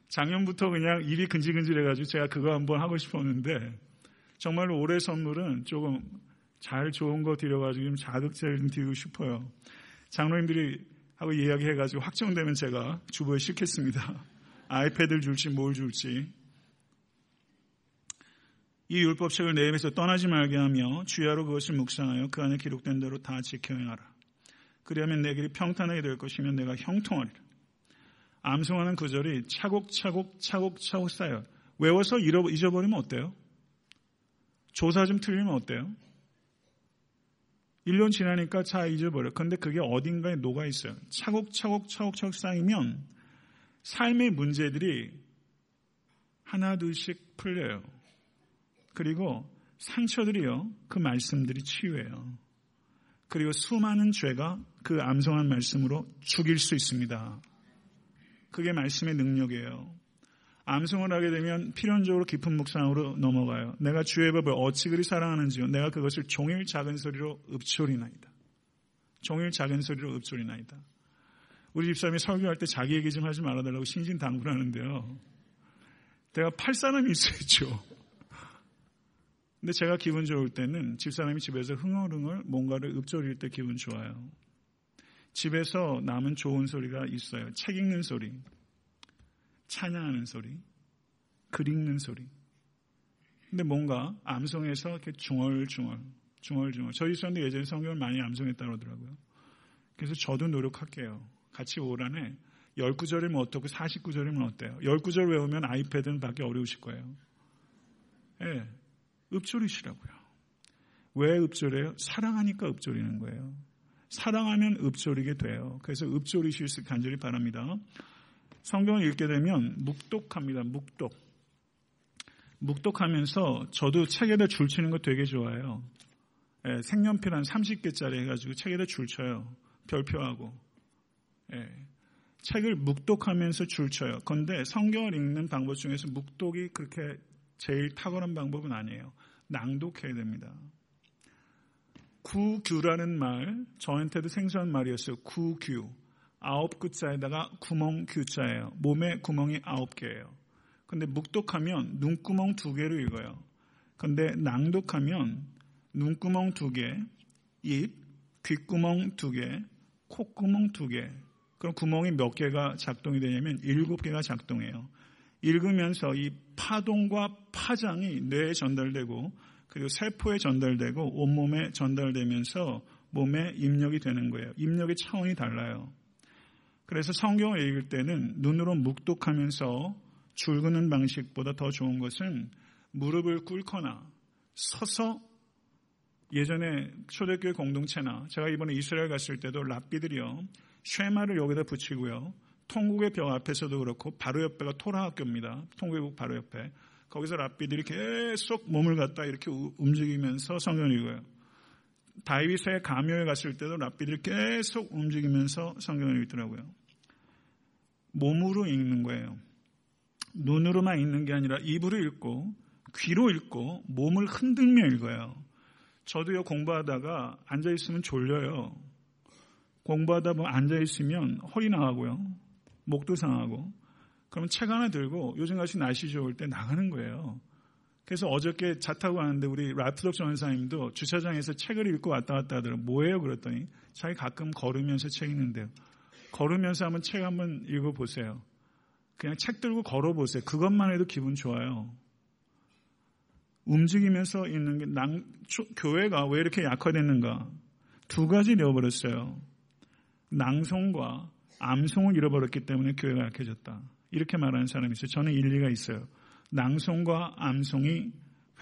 작년부터 그냥 일이 근질근질해가지고 제가 그거 한번 하고 싶었는데 정말로 올해 선물은 조금 잘 좋은 거 드려가지고 좀 자극제를 좀 드리고 싶어요. 장로님들이 하고 이야기해가지고 확정되면 제가 주부에 싣겠습니다. 아이패드를 줄지 뭘 줄지. 이 율법책을 내 입에서 떠나지 말게 하며 주야로 그것을 묵상하여 그 안에 기록된 대로 다 지켜 행하라. 그리하면 내 길이 평탄하게 될 것이면 내가 형통하리라. 암송하는 구절이 차곡차곡 차곡차곡 쌓여 외워서 잊어버리면 어때요? 조사 좀 틀리면 어때요? 1년 지나니까 차 잊어버려. 근데 그게 어딘가에 녹아 있어요. 차곡차곡 차곡차곡 쌓이면 삶의 문제들이 하나 둘씩 풀려요. 그리고 상처들이요, 그 말씀들이 치유해요. 그리고 수많은 죄가 그 암송한 말씀으로 죽일 수 있습니다. 그게 말씀의 능력이에요. 암송을 하게 되면 필연적으로 깊은 묵상으로 넘어가요. 내가 주의 법을 어찌 그리 사랑하는지요. 내가 그것을 종일 작은 소리로 읊조리나이다. 종일 작은 소리로 읊조리나이다. 우리 집사람이 설교할 때 자기 얘기 좀 하지 말아달라고 신신당부하는데요. 내가 팔 사람이 있어야죠. 근데 제가 기분 좋을 때는 집사람이 집에서 흥얼흥얼 뭔가를 읊조릴 때 기분 좋아요. 집에서 남은 좋은 소리가 있어요. 책 읽는 소리, 찬양하는 소리, 글 읽는 소리. 근데 뭔가 암송해서 이렇게 중얼중얼, 중얼중얼. 저희 집사람도 예전에 성경을 많이 암송했다고 하더라고요. 그래서 저도 노력할게요. 같이 오란에 19절이면 어떻고 49절이면 어때요? 19절 외우면 아이패드는 받기 어려우실 거예요. 예. 네, 읊조리시라고요. 왜 읊조려요? 사랑하니까 읊조리는 거예요. 사랑하면 읊조리게 돼요. 그래서 읊조리실 수 간절히 바랍니다. 성경을 읽게 되면 묵독합니다. 묵독. 묵독하면서 저도 책에다 줄 치는 거 되게 좋아해요. 예, 색연필 한 30개짜리 해가지고 책에다 줄 쳐요. 별표하고. 예, 책을 묵독하면서 줄 쳐요. 그런데 성경을 읽는 방법 중에서 묵독이 그렇게 제일 탁월한 방법은 아니에요. 낭독해야 됩니다. 구규라는 말, 저한테도 생소한 말이었어요. 구규. 아홉 글자에다가 구멍 규자예요. 몸에 구멍이 아홉 개예요. 근데 묵독하면 눈구멍 두 개로 읽어요. 근데 낭독하면 눈구멍 두 개, 입, 귓구멍 두 개, 콧구멍 두 개. 그럼 구멍이 몇 개가 작동이 되냐면 일곱 개가 작동해요. 읽으면서 이 파동과 파장이 뇌에 전달되고 그리고 세포에 전달되고 온몸에 전달되면서 몸에 입력이 되는 거예요. 입력의 차원이 달라요. 그래서 성경을 읽을 때는 눈으로 묵독하면서 줄그는 방식보다 더 좋은 것은 무릎을 꿇거나 서서 예전에 초대교회 공동체나 제가 이번에 이스라엘 갔을 때도 랍비들이요 쉐마를 여기다 붙이고요. 통곡의 벽 앞에서도 그렇고 바로 옆에가 토라 학교입니다. 통곡의 바로 옆에. 거기서 랍비들이 계속 몸을 갖다 이렇게 움직이면서 성경을 읽어요. 다이빗의 감요에 갔을 때도 랍비들이 계속 움직이면서 성경을 읽더라고요. 몸으로 읽는 거예요. 눈으로만 읽는 게 아니라 입으로 읽고 귀로 읽고 몸을 흔들며 읽어요. 저도요 공부하다가 앉아 있으면 졸려요. 공부하다 보면 앉아 있으면 허리 나가고요. 목도 상하고. 그러면 책 하나 들고 요즘같이 날씨 좋을 때 나가는 거예요. 그래서 어저께 차 타고 가는데 우리 라프덕 전사님도 주차장에서 책을 읽고 왔다 갔다 하더라고요. 뭐예요? 그랬더니 자기 가끔 걸으면서 책 읽는데요. 걸으면서 한번 책 한번 읽어보세요. 그냥 책 들고 걸어보세요. 그것만 해도 기분 좋아요. 움직이면서 있는 게 낭, 교회가 왜 이렇게 약화됐는가? 두 가지 잃어버렸어요. 낭송과 암송을 잃어버렸기 때문에 교회가 약해졌다. 이렇게 말하는 사람이 있어요. 저는 일리가 있어요. 낭송과 암송이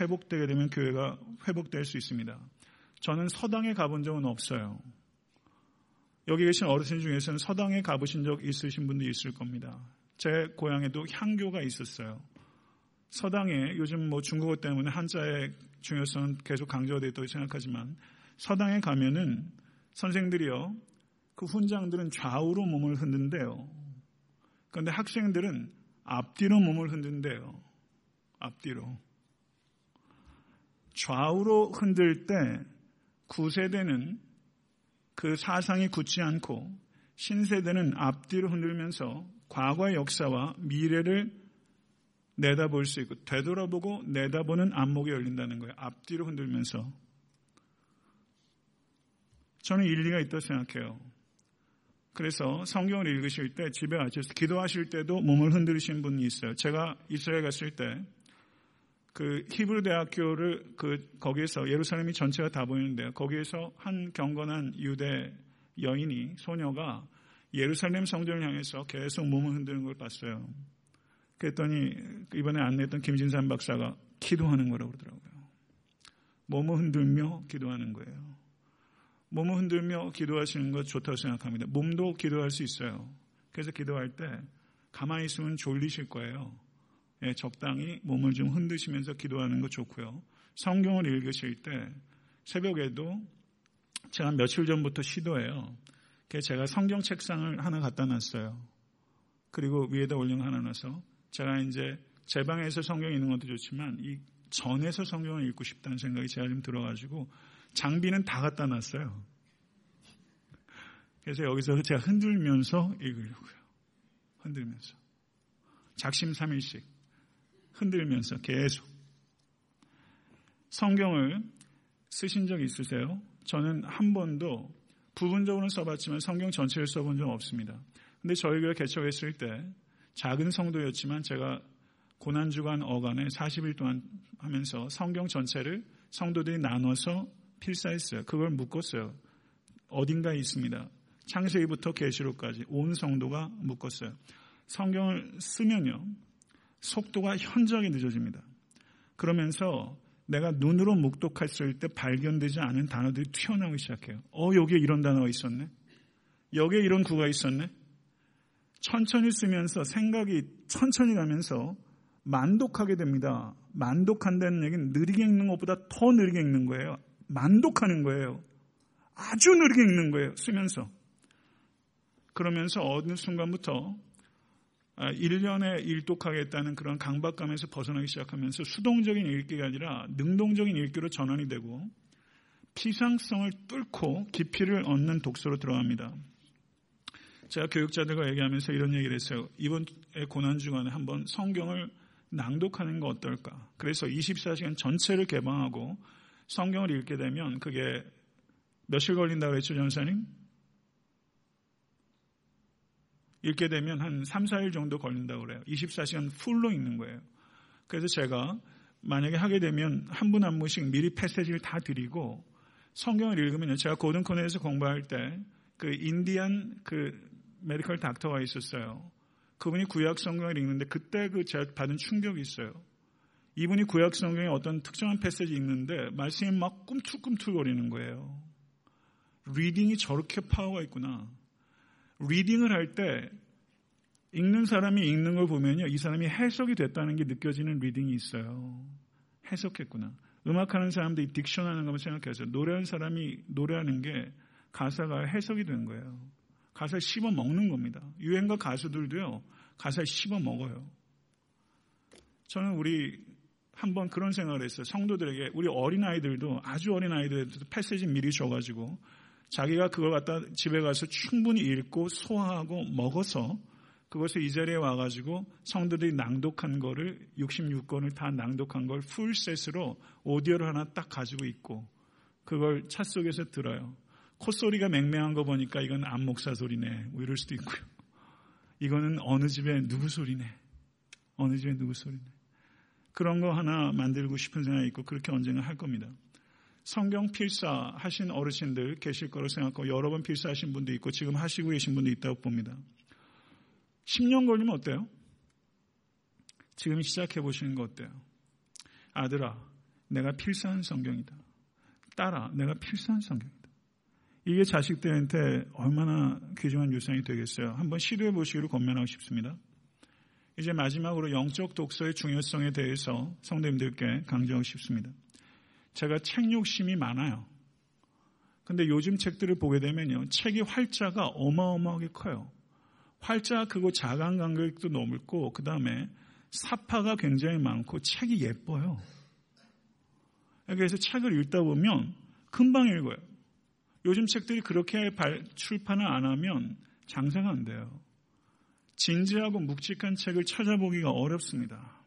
회복되게 되면 교회가 회복될 수 있습니다. 저는 서당에 가본 적은 없어요. 여기 계신 어르신 중에서는 서당에 가보신 적 있으신 분도 있을 겁니다. 제 고향에도 향교가 있었어요. 서당에 요즘 뭐 중국어 때문에 한자의 중요성은 계속 강조되어 있다고 생각하지만 서당에 가면은 선생들이요 그 훈장들은 좌우로 몸을 흔든대요. 그런데 학생들은 앞뒤로 몸을 흔든대요. 앞뒤로. 좌우로 흔들 때 구세대는 그 사상이 굳지 않고 신세대는 앞뒤로 흔들면서 과거의 역사와 미래를 내다볼 수 있고 되돌아보고 내다보는 안목이 열린다는 거예요. 앞뒤로 흔들면서. 저는 일리가 있다고 생각해요. 그래서 성경을 읽으실 때 집에 가셔서 기도하실 때도 몸을 흔들으신 분이 있어요. 제가 이스라엘 갔을 때 그 히브리 대학교를 그 거기에서 예루살렘이 전체가 다 보이는데요. 거기에서 한 경건한 유대 여인이 소녀가 예루살렘 성전을 향해서 계속 몸을 흔드는 걸 봤어요. 그랬더니 이번에 안내했던 김진산 박사가 기도하는 거라고 그러더라고요. 몸을 흔들며 기도하는 거예요. 몸을 흔들며 기도하시는 것 좋다고 생각합니다. 몸도 기도할 수 있어요. 그래서 기도할 때 가만히 있으면 졸리실 거예요. 예, 적당히 몸을 좀 흔드시면서 기도하는 거 좋고요. 성경을 읽으실 때 새벽에도 제가 며칠 전부터 시도해요. 제가 성경 책상을 하나 갖다 놨어요. 그리고 위에다 올린 하나 놔서 제가 이제 제 방에서 성경 읽는 것도 좋지만 이 전에서 성경을 읽고 싶다는 생각이 제가 좀 들어가지고 장비는 다 갖다 놨어요. 그래서 여기서 제가 흔들면서 읽으려고요. 흔들면서. 작심 삼일씩 흔들면서 계속. 성경을 쓰신 적 있으세요? 저는 한 번도 부분적으로 써봤지만 성경 전체를 써본 적 없습니다. 근데 저희 교회 개척했을 때 작은 성도였지만 제가 고난주간 어간에 40일 동안 하면서 성경 전체를 성도들이 나눠서 필사했어요. 그걸 묶었어요. 어딘가에 있습니다. 창세기부터 계시록까지 온 성도가 묶었어요. 성경을 쓰면요. 속도가 현저하게 늦어집니다. 그러면서 내가 눈으로 묵독했을 때 발견되지 않은 단어들이 튀어나오기 시작해요. 어, 여기에 이런 단어가 있었네. 여기에 이런 구가 있었네. 천천히 쓰면서 생각이 천천히 가면서 만독하게 됩니다. 만독한다는 얘기는 느리게 읽는 것보다 더 느리게 읽는 거예요. 만독하는 거예요. 아주 느리게 읽는 거예요. 쓰면서. 그러면서 어느 순간부터 1년에 아, 일독하겠다는 그런 강박감에서 벗어나기 시작하면서 수동적인 읽기가 아니라 능동적인 읽기로 전환이 되고 피상성을 뚫고 깊이를 얻는 독서로 들어갑니다. 제가 교육자들과 얘기하면서 이런 얘기를 했어요. 이번에 고난 주간에 한번 성경을 낭독하는 거 어떨까? 그래서 24시간 전체를 개방하고 성경을 읽게 되면 그게 며칠 걸린다고 했죠, 전도사님? 읽게 되면 한 3, 4일 정도 걸린다고 그래요. 24시간 full로 읽는 거예요. 그래서 제가 만약에 하게 되면 한 분 한 분씩 미리 passage를 다 드리고 성경을 읽으면 제가 고든 콘웰에서 공부할 때 그 인디안 그 medical doctor가 있었어요. 그분이 구약 성경을 읽는데 그때 그 제가 받은 충격이 있어요. 이분이 구약 성경에 어떤 특정한 passage 읽는데 말씀이 막 꿈틀꿈틀거리는 거예요. reading이 저렇게 파워가 있구나. reading을 할 때 읽는 사람이 읽는 걸 보면요. 이 사람이 해석이 됐다는 게 느껴지는 reading이 있어요. 해석했구나. 음악하는 사람들이 diction 하는 것만 생각해서 노래하는 사람이 노래하는 게 가사가 해석이 된 거예요. 가사를 씹어 먹는 겁니다. 유행가 가수들도요, 가사를 씹어 먹어요. 저는 우리 한번 그런 생각을 했어요. 성도들에게, 우리 어린아이들도, 아주 어린아이들도 passage 미리 줘가지고, 자기가 그걸 갖다 집에 가서 충분히 읽고 소화하고 먹어서 그것을 이 자리에 와가지고 성도들이 낭독한 거를 66권을 다 낭독한 걸 풀셋으로 오디오를 하나 딱 가지고 있고 그걸 차 속에서 들어요. 콧소리가 맹맹한 거 보니까 이건 안목사 소리네. 뭐 이럴 수도 있고요. 이거는 어느 집에 누구 소리네. 어느 집에 누구 소리네. 그런 거 하나 만들고 싶은 생각이 있고 그렇게 언젠가 할 겁니다. 성경 필사 하신 어르신들 계실 거로 생각하고 여러 번 필사하신 분도 있고 지금 하시고 계신 분도 있다고 봅니다. 10년 걸리면 어때요? 지금 시작해 보시는 거 어때요? 아들아, 내가 필사한 성경이다. 딸아, 내가 필사한 성경이다. 이게 자식들한테 얼마나 귀중한 유산이 되겠어요. 한번 시도해 보시기를 권면하고 싶습니다. 이제 마지막으로 영적 독서의 중요성에 대해서 성도님들께 강조하고 싶습니다. 제가 책 욕심이 많아요. 근데 요즘 책들을 보게 되면요. 책이 활자가 어마어마하게 커요. 활자 그거 자강 간격도 넓고 그 다음에 사파가 굉장히 많고 책이 예뻐요. 그래서 책을 읽다 보면 금방 읽어요. 요즘 책들이 그렇게 출판을 안 하면 장사가 안 돼요. 진지하고 묵직한 책을 찾아보기가 어렵습니다.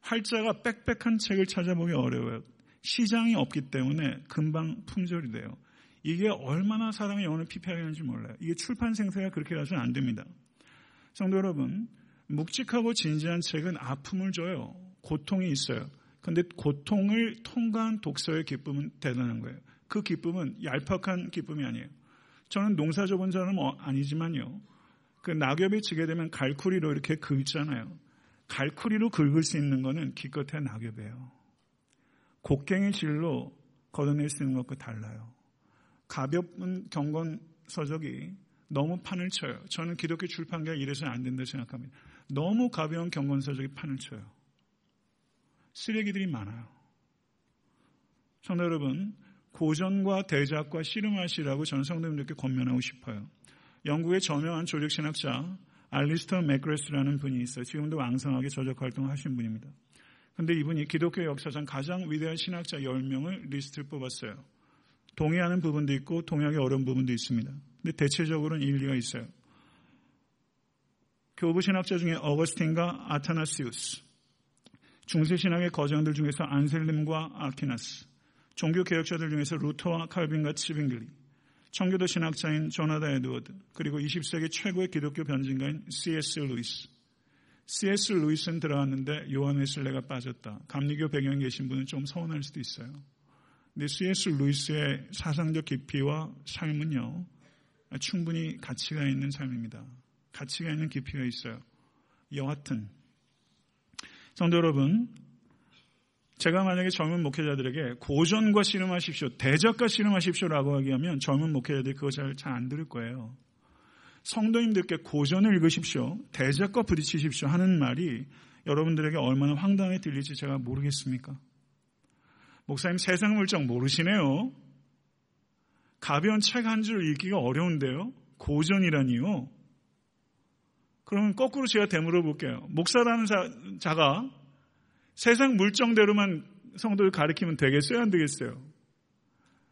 활자가 빽빽한 책을 찾아보기 어려워요. 시장이 없기 때문에 금방 품절이 돼요. 이게 얼마나 사람의 영혼을 피폐하게 하는지 몰라요. 이게 출판 생태가 그렇게 가서는 안 됩니다. 성도 여러분, 묵직하고 진지한 책은 아픔을 줘요. 고통이 있어요. 근데 고통을 통과한 독서의 기쁨은 대단한 거예요. 그 기쁨은 얄팍한 기쁨이 아니에요. 저는 농사 져본 사람은 어, 아니지만요. 그 낙엽이 지게 되면 갈쿠리로 이렇게 긁잖아요. 갈쿠리로 긁을 수 있는 거는 기껏해 낙엽이에요. 곡괭이 질로 걷어낼 수 있는 것과 달라요. 가볍은 경건 서적이 너무 판을 쳐요. 저는 기독교 출판계가 이래서는 안 된다고 생각합니다. 너무 가벼운 경건 서적이 판을 쳐요. 쓰레기들이 많아요. 성도 여러분, 고전과 대작과 씨름하시라고 저는 성도님들께 권면하고 싶어요. 영국의 저명한 조직 신학자 알리스터 맥그래스라는 분이 있어요. 지금도 왕성하게 저작 활동을 하신 분입니다. 근데 이분이 기독교 역사상 가장 위대한 신학자 10명을 리스트를 뽑았어요. 동의하는 부분도 있고 동의하기 어려운 부분도 있습니다. 근데 대체적으로는 일리가 있어요. 교부 신학자 중에 어거스틴과 아타나시우스, 중세 신학의 거장들 중에서 안셀름과 아퀴나스, 종교 개혁자들 중에서 루터와 칼빈과 츠빙글리, 청교도 신학자인 조나단 에드워드, 그리고 20세기 최고의 기독교 변증가인 C.S. 루이스. C.S. 루이스는 들어갔는데 요한 웨슬레가 빠졌다. 감리교 배경에 계신 분은 좀 서운할 수도 있어요. 근데 C.S. 루이스의 사상적 깊이와 삶은요, 충분히 가치가 있는 삶입니다. 가치가 있는 깊이가 있어요. 여하튼, 성도 여러분, 제가 만약에 젊은 목회자들에게 고전과 씨름하십시오, 대작과 씨름하십시오라고 얘기하면 젊은 목회자들이 그거 잘 안 들을 거예요. 성도님들께 고전을 읽으십시오, 대적과 부딪히십시오 하는 말이 여러분들에게 얼마나 황당하게 들릴지 제가 모르겠습니까? 목사님 세상 물정 모르시네요. 가벼운 책 한 줄 읽기가 어려운데요. 고전이라니요. 그러면 거꾸로 제가 되물어 볼게요. 목사라는 자, 가 세상 물정대로만 성도를 가리키면 되겠어요? 안 되겠어요?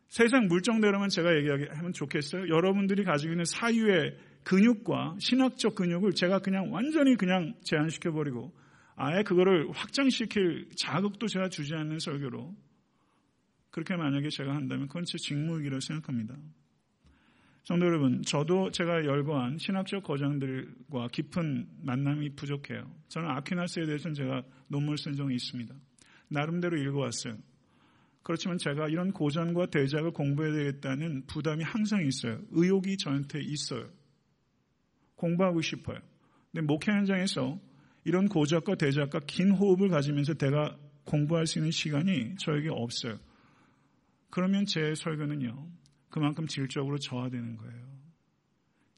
세상 물정대로만 제가 얘기하면 좋겠어요? 여러분들이 가지고 있는 사유의 근육과 신학적 근육을 제가 그냥 완전히 그냥 제한시켜버리고 아예 그거를 확장시킬 자극도 제가 주지 않는 설교로 그렇게 만약에 제가 한다면 그건 제 직무이기라고 생각합니다. 성도 여러분, 저도 제가 열거한 신학적 거장들과 깊은 만남이 부족해요. 저는 아퀴나스에 대해서는 제가 논문을 쓴 적이 있습니다. 나름대로 읽어왔어요. 그렇지만 제가 이런 고전과 대작을 공부해야 되겠다는 부담이 항상 있어요. 의욕이 저한테 있어요. 공부하고 싶어요. 근데 목회 현장에서 이런 고작과 대작과 긴 호흡을 가지면서 내가 공부할 수 있는 시간이 저에게 없어요. 그러면 제 설교는요, 그만큼 질적으로 저하되는 거예요.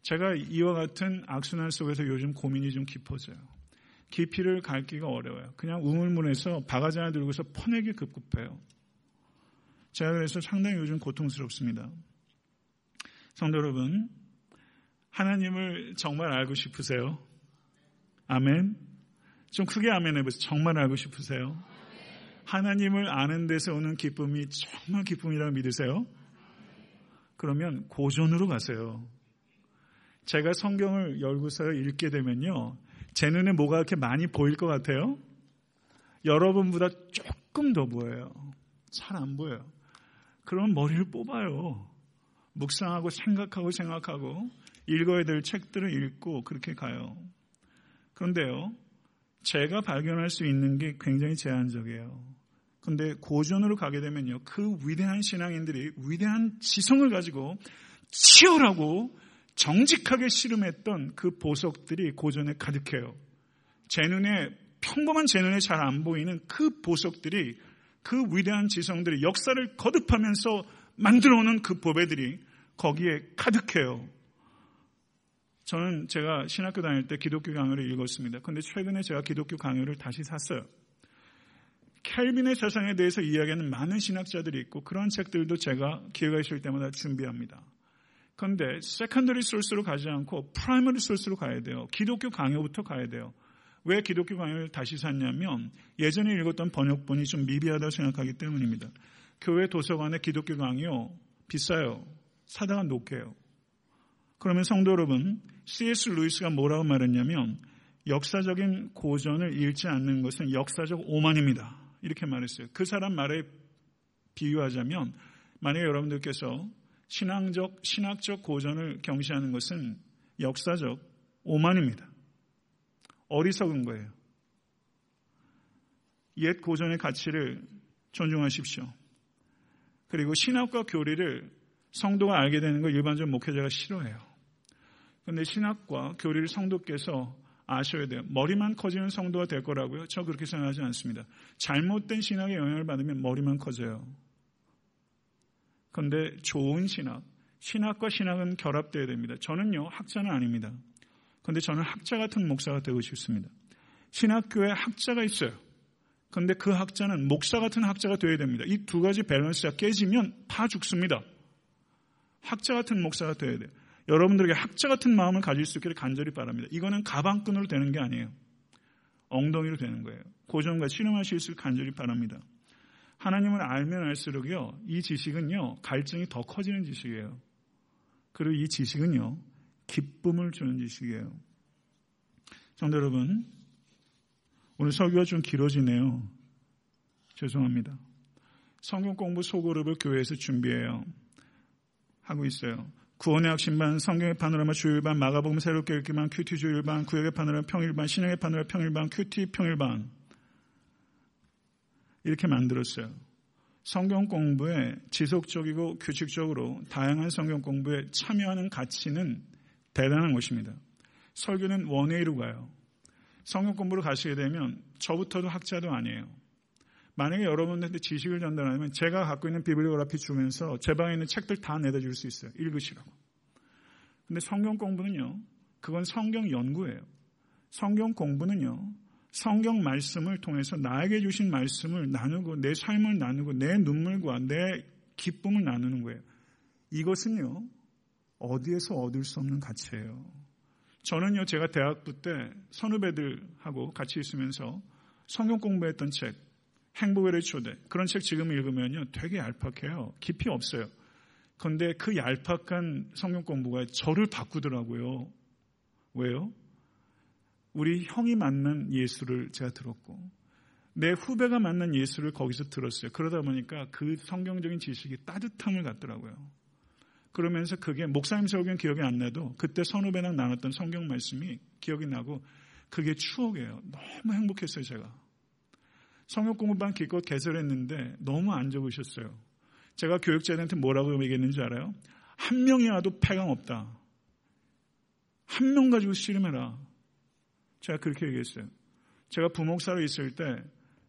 제가 이와 같은 악순환 속에서 요즘 고민이 좀 깊어져요. 깊이를 갈기가 어려워요. 그냥 우물물에서 바가지 하나 들고서 퍼내기 급급해요. 제가 그래서 상당히 요즘 고통스럽습니다. 성도 여러분, 하나님을 정말 알고 싶으세요? 아멘? 좀 크게 아멘 해보세요. 정말 알고 싶으세요? 하나님을 아는 데서 오는 기쁨이 정말 기쁨이라고 믿으세요? 그러면 고전으로 가세요. 제가 성경을 열고서 읽게 되면요. 제 눈에 뭐가 이렇게 많이 보일 것 같아요? 여러분보다 조금 더 보여요. 잘 안 보여요. 그러면 머리를 뽑아요. 묵상하고 생각하고 생각하고 읽어야 될 책들을 읽고 그렇게 가요. 그런데요. 제가 발견할 수 있는 게 굉장히 제한적이에요. 근데 고전으로 가게 되면요. 그 위대한 신앙인들이 위대한 지성을 가지고 치열하고 정직하게 씨름했던 그 보석들이 고전에 가득해요. 제 눈에 평범한 제 눈에 잘 안 보이는 그 보석들이 그 위대한 지성들이 역사를 거듭하면서 만들어 오는 그 보배들이 거기에 가득해요. 저는 제가 신학교 다닐 때 기독교 강요를 읽었습니다. 근데 최근에 제가 기독교 강요를 다시 샀어요. 켈빈의 세상에 대해서 이야기하는 많은 신학자들이 있고 그런 책들도 제가 기회가 있을 때마다 준비합니다. 그런데 secondary source로 가지 않고 primary source로 가야 돼요. 기독교 강요부터 가야 돼요. 왜 기독교 강요를 다시 샀냐면 예전에 읽었던 번역본이 좀 미비하다고 생각하기 때문입니다. 교회 도서관에 기독교 강요 비싸요. 사다가 놓게요. 그러면 성도 여러분, C.S. 루이스가 뭐라고 말했냐면 역사적인 고전을 읽지 않는 것은 역사적 오만입니다. 이렇게 말했어요. 그 사람 말에 비유하자면 만약에 여러분들께서 신앙적, 신학적 고전을 경시하는 것은 역사적 오만입니다. 어리석은 거예요. 옛 고전의 가치를 존중하십시오. 그리고 신학과 교리를 성도가 알게 되는 걸 일반적 목회자가 싫어해요. 그런데 신학과 교리를 성도께서 아셔야 돼요. 머리만 커지는 성도가 될 거라고요? 저 그렇게 생각하지 않습니다. 잘못된 신학의 영향을 받으면 머리만 커져요. 그런데 좋은 신학, 신학과 신학은 결합되어야 됩니다. 저는요, 학자는 아닙니다. 그런데 저는 학자 같은 목사가 되고 싶습니다. 신학교에 학자가 있어요. 그런데 그 학자는 목사 같은 학자가 되어야 됩니다. 이 두 가지 밸런스가 깨지면 다 죽습니다. 학자 같은 목사가 되어야 돼요. 여러분들에게 학자 같은 마음을 가질 수 있기를 간절히 바랍니다. 이거는 가방끈으로 되는 게 아니에요. 엉덩이로 되는 거예요. 고전과 씨름하실 수 간절히 바랍니다. 하나님을 알면 알수록요, 이 지식은요, 갈증이 더 커지는 지식이에요. 그리고 이 지식은요, 기쁨을 주는 지식이에요. 성도 여러분, 오늘 설교가 좀 길어지네요. 죄송합니다. 성경 공부 소그룹을 교회에서 준비해요. 하고 있어요. 구원의 확신반, 성경의 파노라마 주일반, 마가복음 새롭게 읽기반, QT 주일반, 구약의 파노라마 평일반, 신앙의 파노라마 평일반, QT 평일반 이렇게 만들었어요. 성경 공부에 지속적이고 규칙적으로 다양한 성경 공부에 참여하는 가치는 대단한 것입니다. 설교는 원웨이로 가요. 성경 공부를 가시게 되면 저부터도 학자도 아니에요. 만약에 여러분들한테 지식을 전달하면 제가 갖고 있는 비블리오그라피 주면서 제 방에 있는 책들 다 내다 줄 수 있어요. 읽으시라고. 근데 성경 공부는요. 그건 성경 연구예요. 성경 공부는요. 성경 말씀을 통해서 나에게 주신 말씀을 나누고 내 삶을 나누고 내 눈물과 내 기쁨을 나누는 거예요. 이것은요. 어디에서 얻을 수 없는 가치예요. 저는요, 제가 대학부 때 선후배들하고 같이 있으면서 성경 공부했던 책, 행복의 초대, 그런 책 지금 읽으면요, 되게 얄팍해요. 깊이 없어요. 그런데 그 얄팍한 성경 공부가 저를 바꾸더라고요. 왜요? 우리 형이 만난 예수를 제가 들었고, 내 후배가 만난 예수를 거기서 들었어요. 그러다 보니까 그 성경적인 지식이 따뜻함을 갖더라고요. 그러면서 그게 목사님 설교는 기억이 안 나도 그때 선후배랑 나눴던 성경 말씀이 기억이 나고 그게 추억이에요. 너무 행복했어요, 제가. 성역 공부반 기껏 개설했는데 너무 안 적으셨어요. 제가 교육자들한테 뭐라고 얘기했는지 알아요? 한 명이 와도 폐강 없다. 한 명 가지고 씨름해라. 제가 그렇게 얘기했어요. 제가 부목사로 있을 때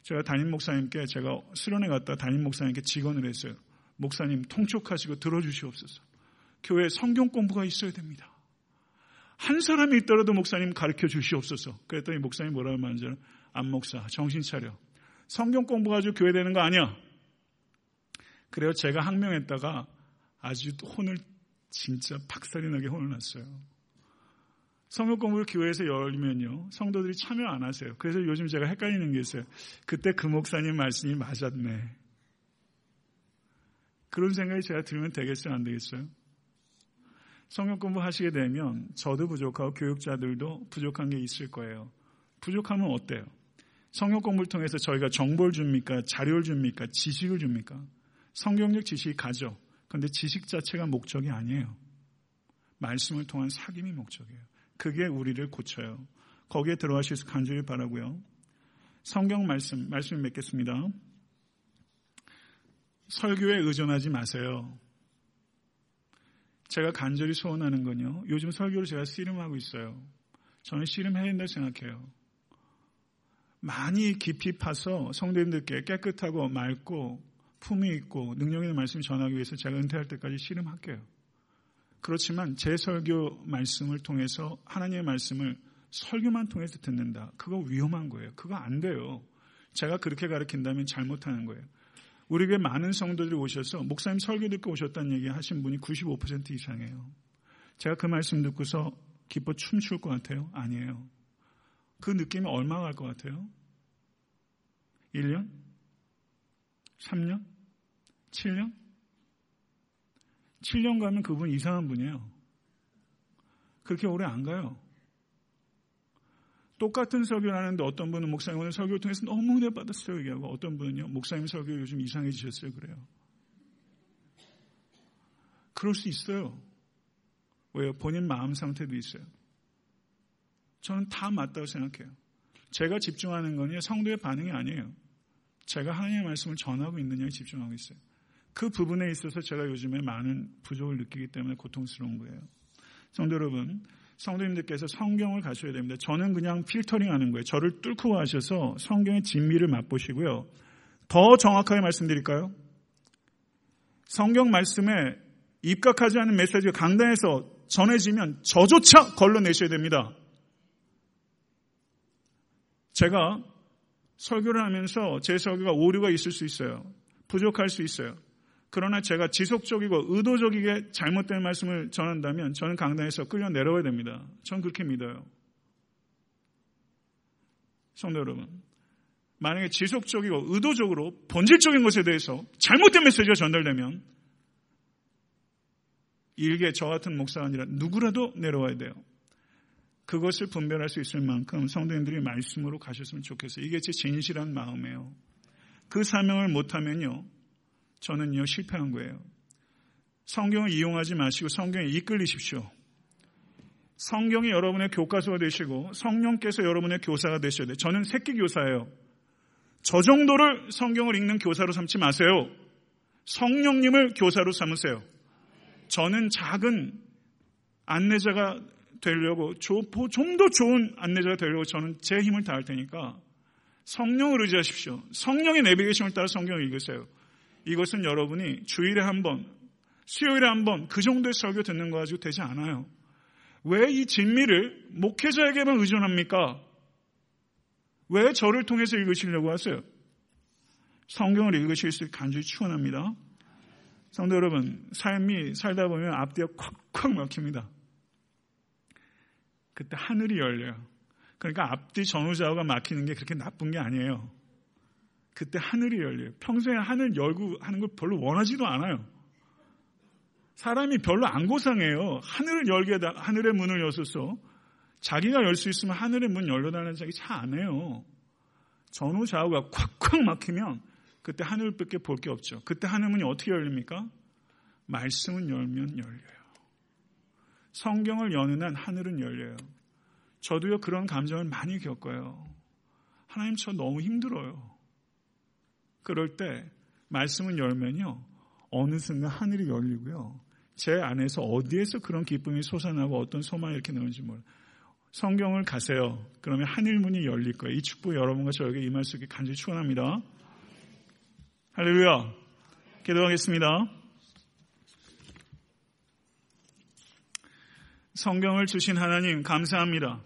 제가 담임 목사님께 제가 수련회 갔다 담임 목사님께 직언을 했어요. 목사님 통촉하시고 들어주시옵소서. 교회 성경 공부가 있어야 됩니다. 한 사람이 있더라도 목사님 가르쳐 주시옵소서. 그랬더니 목사님 뭐라고 말하는지 안 목사 정신 차려. 성경 공부 가지고 교회 되는 거 아니야. 그래요. 제가 항명했다가 아주 혼을 진짜 박살이 나게 혼을 났어요. 성경 공부를 교회에서 열면요. 성도들이 참여 안 하세요. 그래서 요즘 제가 헷갈리는 게 있어요. 그때 그 목사님 말씀이 맞았네. 그런 생각이 제가 들면 되겠어요? 안 되겠어요? 성경 공부 하시게 되면 저도 부족하고 교육자들도 부족한 게 있을 거예요. 부족하면 어때요? 성경 공부를 통해서 저희가 정보를 줍니까? 자료를 줍니까? 지식을 줍니까? 성경적 지식이 가죠. 그런데 지식 자체가 목적이 아니에요. 말씀을 통한 사귐이 목적이에요. 그게 우리를 고쳐요. 거기에 들어가실 수 간절히 바라고요. 성경 말씀, 말씀 맺겠습니다. 설교에 의존하지 마세요. 제가 간절히 소원하는 건요. 요즘 설교를 제가 씨름하고 있어요. 저는 씨름해야 된다고 생각해요. 많이 깊이 파서 성도님들께 깨끗하고 맑고 품이 있고 능력 있는 말씀을 전하기 위해서 제가 은퇴할 때까지 씨름할게요. 그렇지만 제 설교 말씀을 통해서 하나님의 말씀을 설교만 통해서 듣는다. 그거 위험한 거예요. 그거 안 돼요. 제가 그렇게 가르친다면 잘못하는 거예요. 우리 교회 많은 성도들이 오셔서 목사님 설교 듣고 오셨다는 얘기 하신 분이 95% 이상이에요. 제가 그 말씀 듣고서 기뻐 춤출 것 같아요? 아니에요. 그 느낌이 얼마 갈 것 같아요? 1년? 3년? 7년? 7년 가면 그분 이상한 분이에요. 그렇게 오래 안 가요. 똑같은 설교를 하는데 어떤 분은 목사님 오늘 설교를 통해서 너무 은혜 받았어요 얘기하고 어떤 분은요 목사님 설교 요즘 이상해지셨어요 그래요. 그럴 수 있어요. 왜요? 본인 마음 상태도 있어요. 저는 다 맞다고 생각해요. 제가 집중하는 건요 성도의 반응이 아니에요. 제가 하나님의 말씀을 전하고 있느냐에 집중하고 있어요. 그 부분에 있어서 제가 요즘에 많은 부족을 느끼기 때문에 고통스러운 거예요. 성도 여러분, 성도님들께서 성경을 가셔야 됩니다. 저는 그냥 필터링 하는 거예요. 저를 뚫고 가셔서 성경의 진미를 맛보시고요. 더 정확하게 말씀드릴까요? 성경 말씀에 입각하지 않은 메시지가 강단에서 전해지면 저조차 걸러내셔야 됩니다. 제가 설교를 하면서 제 설교가 오류가 있을 수 있어요. 부족할 수 있어요. 그러나 제가 지속적이고 의도적이게 잘못된 말씀을 전한다면 저는 강단에서 끌려 내려와야 됩니다. 전 그렇게 믿어요. 성도 여러분, 만약에 지속적이고 의도적으로 본질적인 것에 대해서 잘못된 메시지가 전달되면 일개 저 같은 목사가 아니라 누구라도 내려와야 돼요. 그것을 분별할 수 있을 만큼 성도님들이 말씀으로 가셨으면 좋겠어요. 이게 제 진실한 마음이에요. 그 사명을 못하면요. 저는요, 실패한 거예요. 성경을 이용하지 마시고 성경에 이끌리십시오. 성경이 여러분의 교과서가 되시고 성령께서 여러분의 교사가 되셔야 돼요. 저는 새끼 교사예요. 저 정도를 성경을 읽는 교사로 삼지 마세요. 성령님을 교사로 삼으세요. 저는 작은 안내자가 되려고 좀 더 좋은 안내자가 되려고 저는 제 힘을 다할 테니까 성령을 의지하십시오. 성령의 내비게이션을 따라 성경을 읽으세요. 이것은 여러분이 주일에 한 번, 수요일에 한 번 그 정도의 설교 듣는 거 가지고 되지 않아요. 왜 이 진미를 목회자에게만 의존합니까? 왜 저를 통해서 읽으시려고 하세요? 성경을 읽으실 수 간절히 추원합니다. 성도 여러분, 삶이 살다 보면 앞뒤가 콱콱 막힙니다. 그때 하늘이 열려요. 그러니까 앞뒤 전후좌우가 막히는 게 그렇게 나쁜 게 아니에요. 그때 하늘이 열려요. 평소에 하늘 열고 하는 걸 별로 원하지도 않아요. 사람이 별로 안 고상해요. 하늘을 열게, 하늘의 문을 여서서 자기가 열 수 있으면 하늘의 문 열려달라는 자기 잘 안 해요. 전후 좌우가 콱콱 막히면 그때 하늘밖에 볼 게 없죠. 그때 하늘 문이 어떻게 열립니까? 말씀은 열면 열려요. 성경을 여는 한 하늘은 열려요. 저도요 그런 감정을 많이 겪어요. 하나님 저 너무 힘들어요. 그럴 때 말씀을 열면요. 어느 순간 하늘이 열리고요. 제 안에서 어디에서 그런 기쁨이 솟아나고 어떤 소망이 이렇게 나오는지 몰라요. 성경을 가세요. 그러면 하늘 문이 열릴 거예요. 이 축복 여러분과 저에게 수 있게 간절히 축원합니다. 할렐루야. 기도하겠습니다. 성경을 주신 하나님 감사합니다.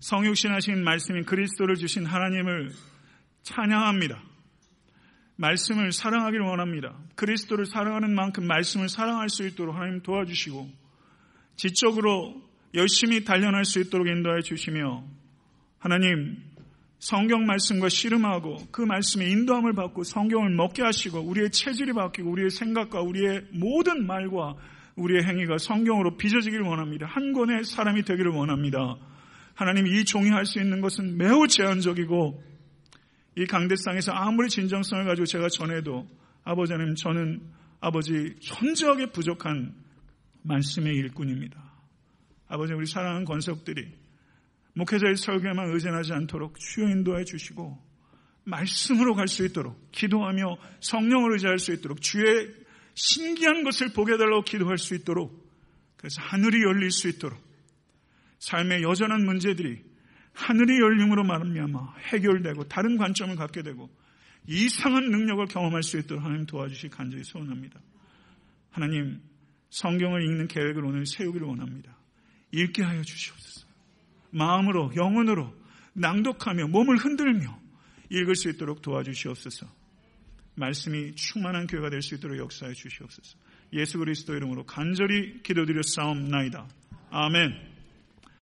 성육신하신 말씀인 그리스도를 주신 하나님을 찬양합니다. 말씀을 사랑하기를 원합니다. 그리스도를 사랑하는 만큼 말씀을 사랑할 수 있도록 하나님 도와주시고 지적으로 열심히 단련할 수 있도록 인도해 주시며 하나님 성경 말씀과 씨름하고 그 말씀의 인도함을 받고 성경을 먹게 하시고 우리의 체질이 바뀌고 우리의 생각과 우리의 모든 말과 우리의 행위가 성경으로 빚어지기를 원합니다. 한 권의 사람이 되기를 원합니다. 하나님 이 종이 할 수 있는 것은 매우 제한적이고 이 강대상에서 아무리 진정성을 가지고 제가 전해도 아버지 하나님 저는 아버지 천저하게 부족한 말씀의 일꾼입니다. 아버지 우리 사랑하는 권석들이 목회자의 설교에만 의존하지 않도록 주여 인도해 주시고 말씀으로 갈 수 있도록 기도하며 성령을 의지할 수 있도록 주의 신기한 것을 보게 달라고 기도할 수 있도록 그래서 하늘이 열릴 수 있도록 삶의 여전한 문제들이 하늘이 열림으로 말미암아 해결되고 다른 관점을 갖게 되고 이상한 능력을 경험할 수 있도록 하나님 도와주시 간절히 소원합니다. 하나님 성경을 읽는 계획을 오늘 세우기를 원합니다. 읽게 하여 주시옵소서. 마음으로 영혼으로 낭독하며 몸을 흔들며 읽을 수 있도록 도와주시옵소서. 말씀이 충만한 교회가 될 수 있도록 역사해 주시옵소서. 예수 그리스도 이름으로 간절히 기도드려 싸움나이다. 아멘.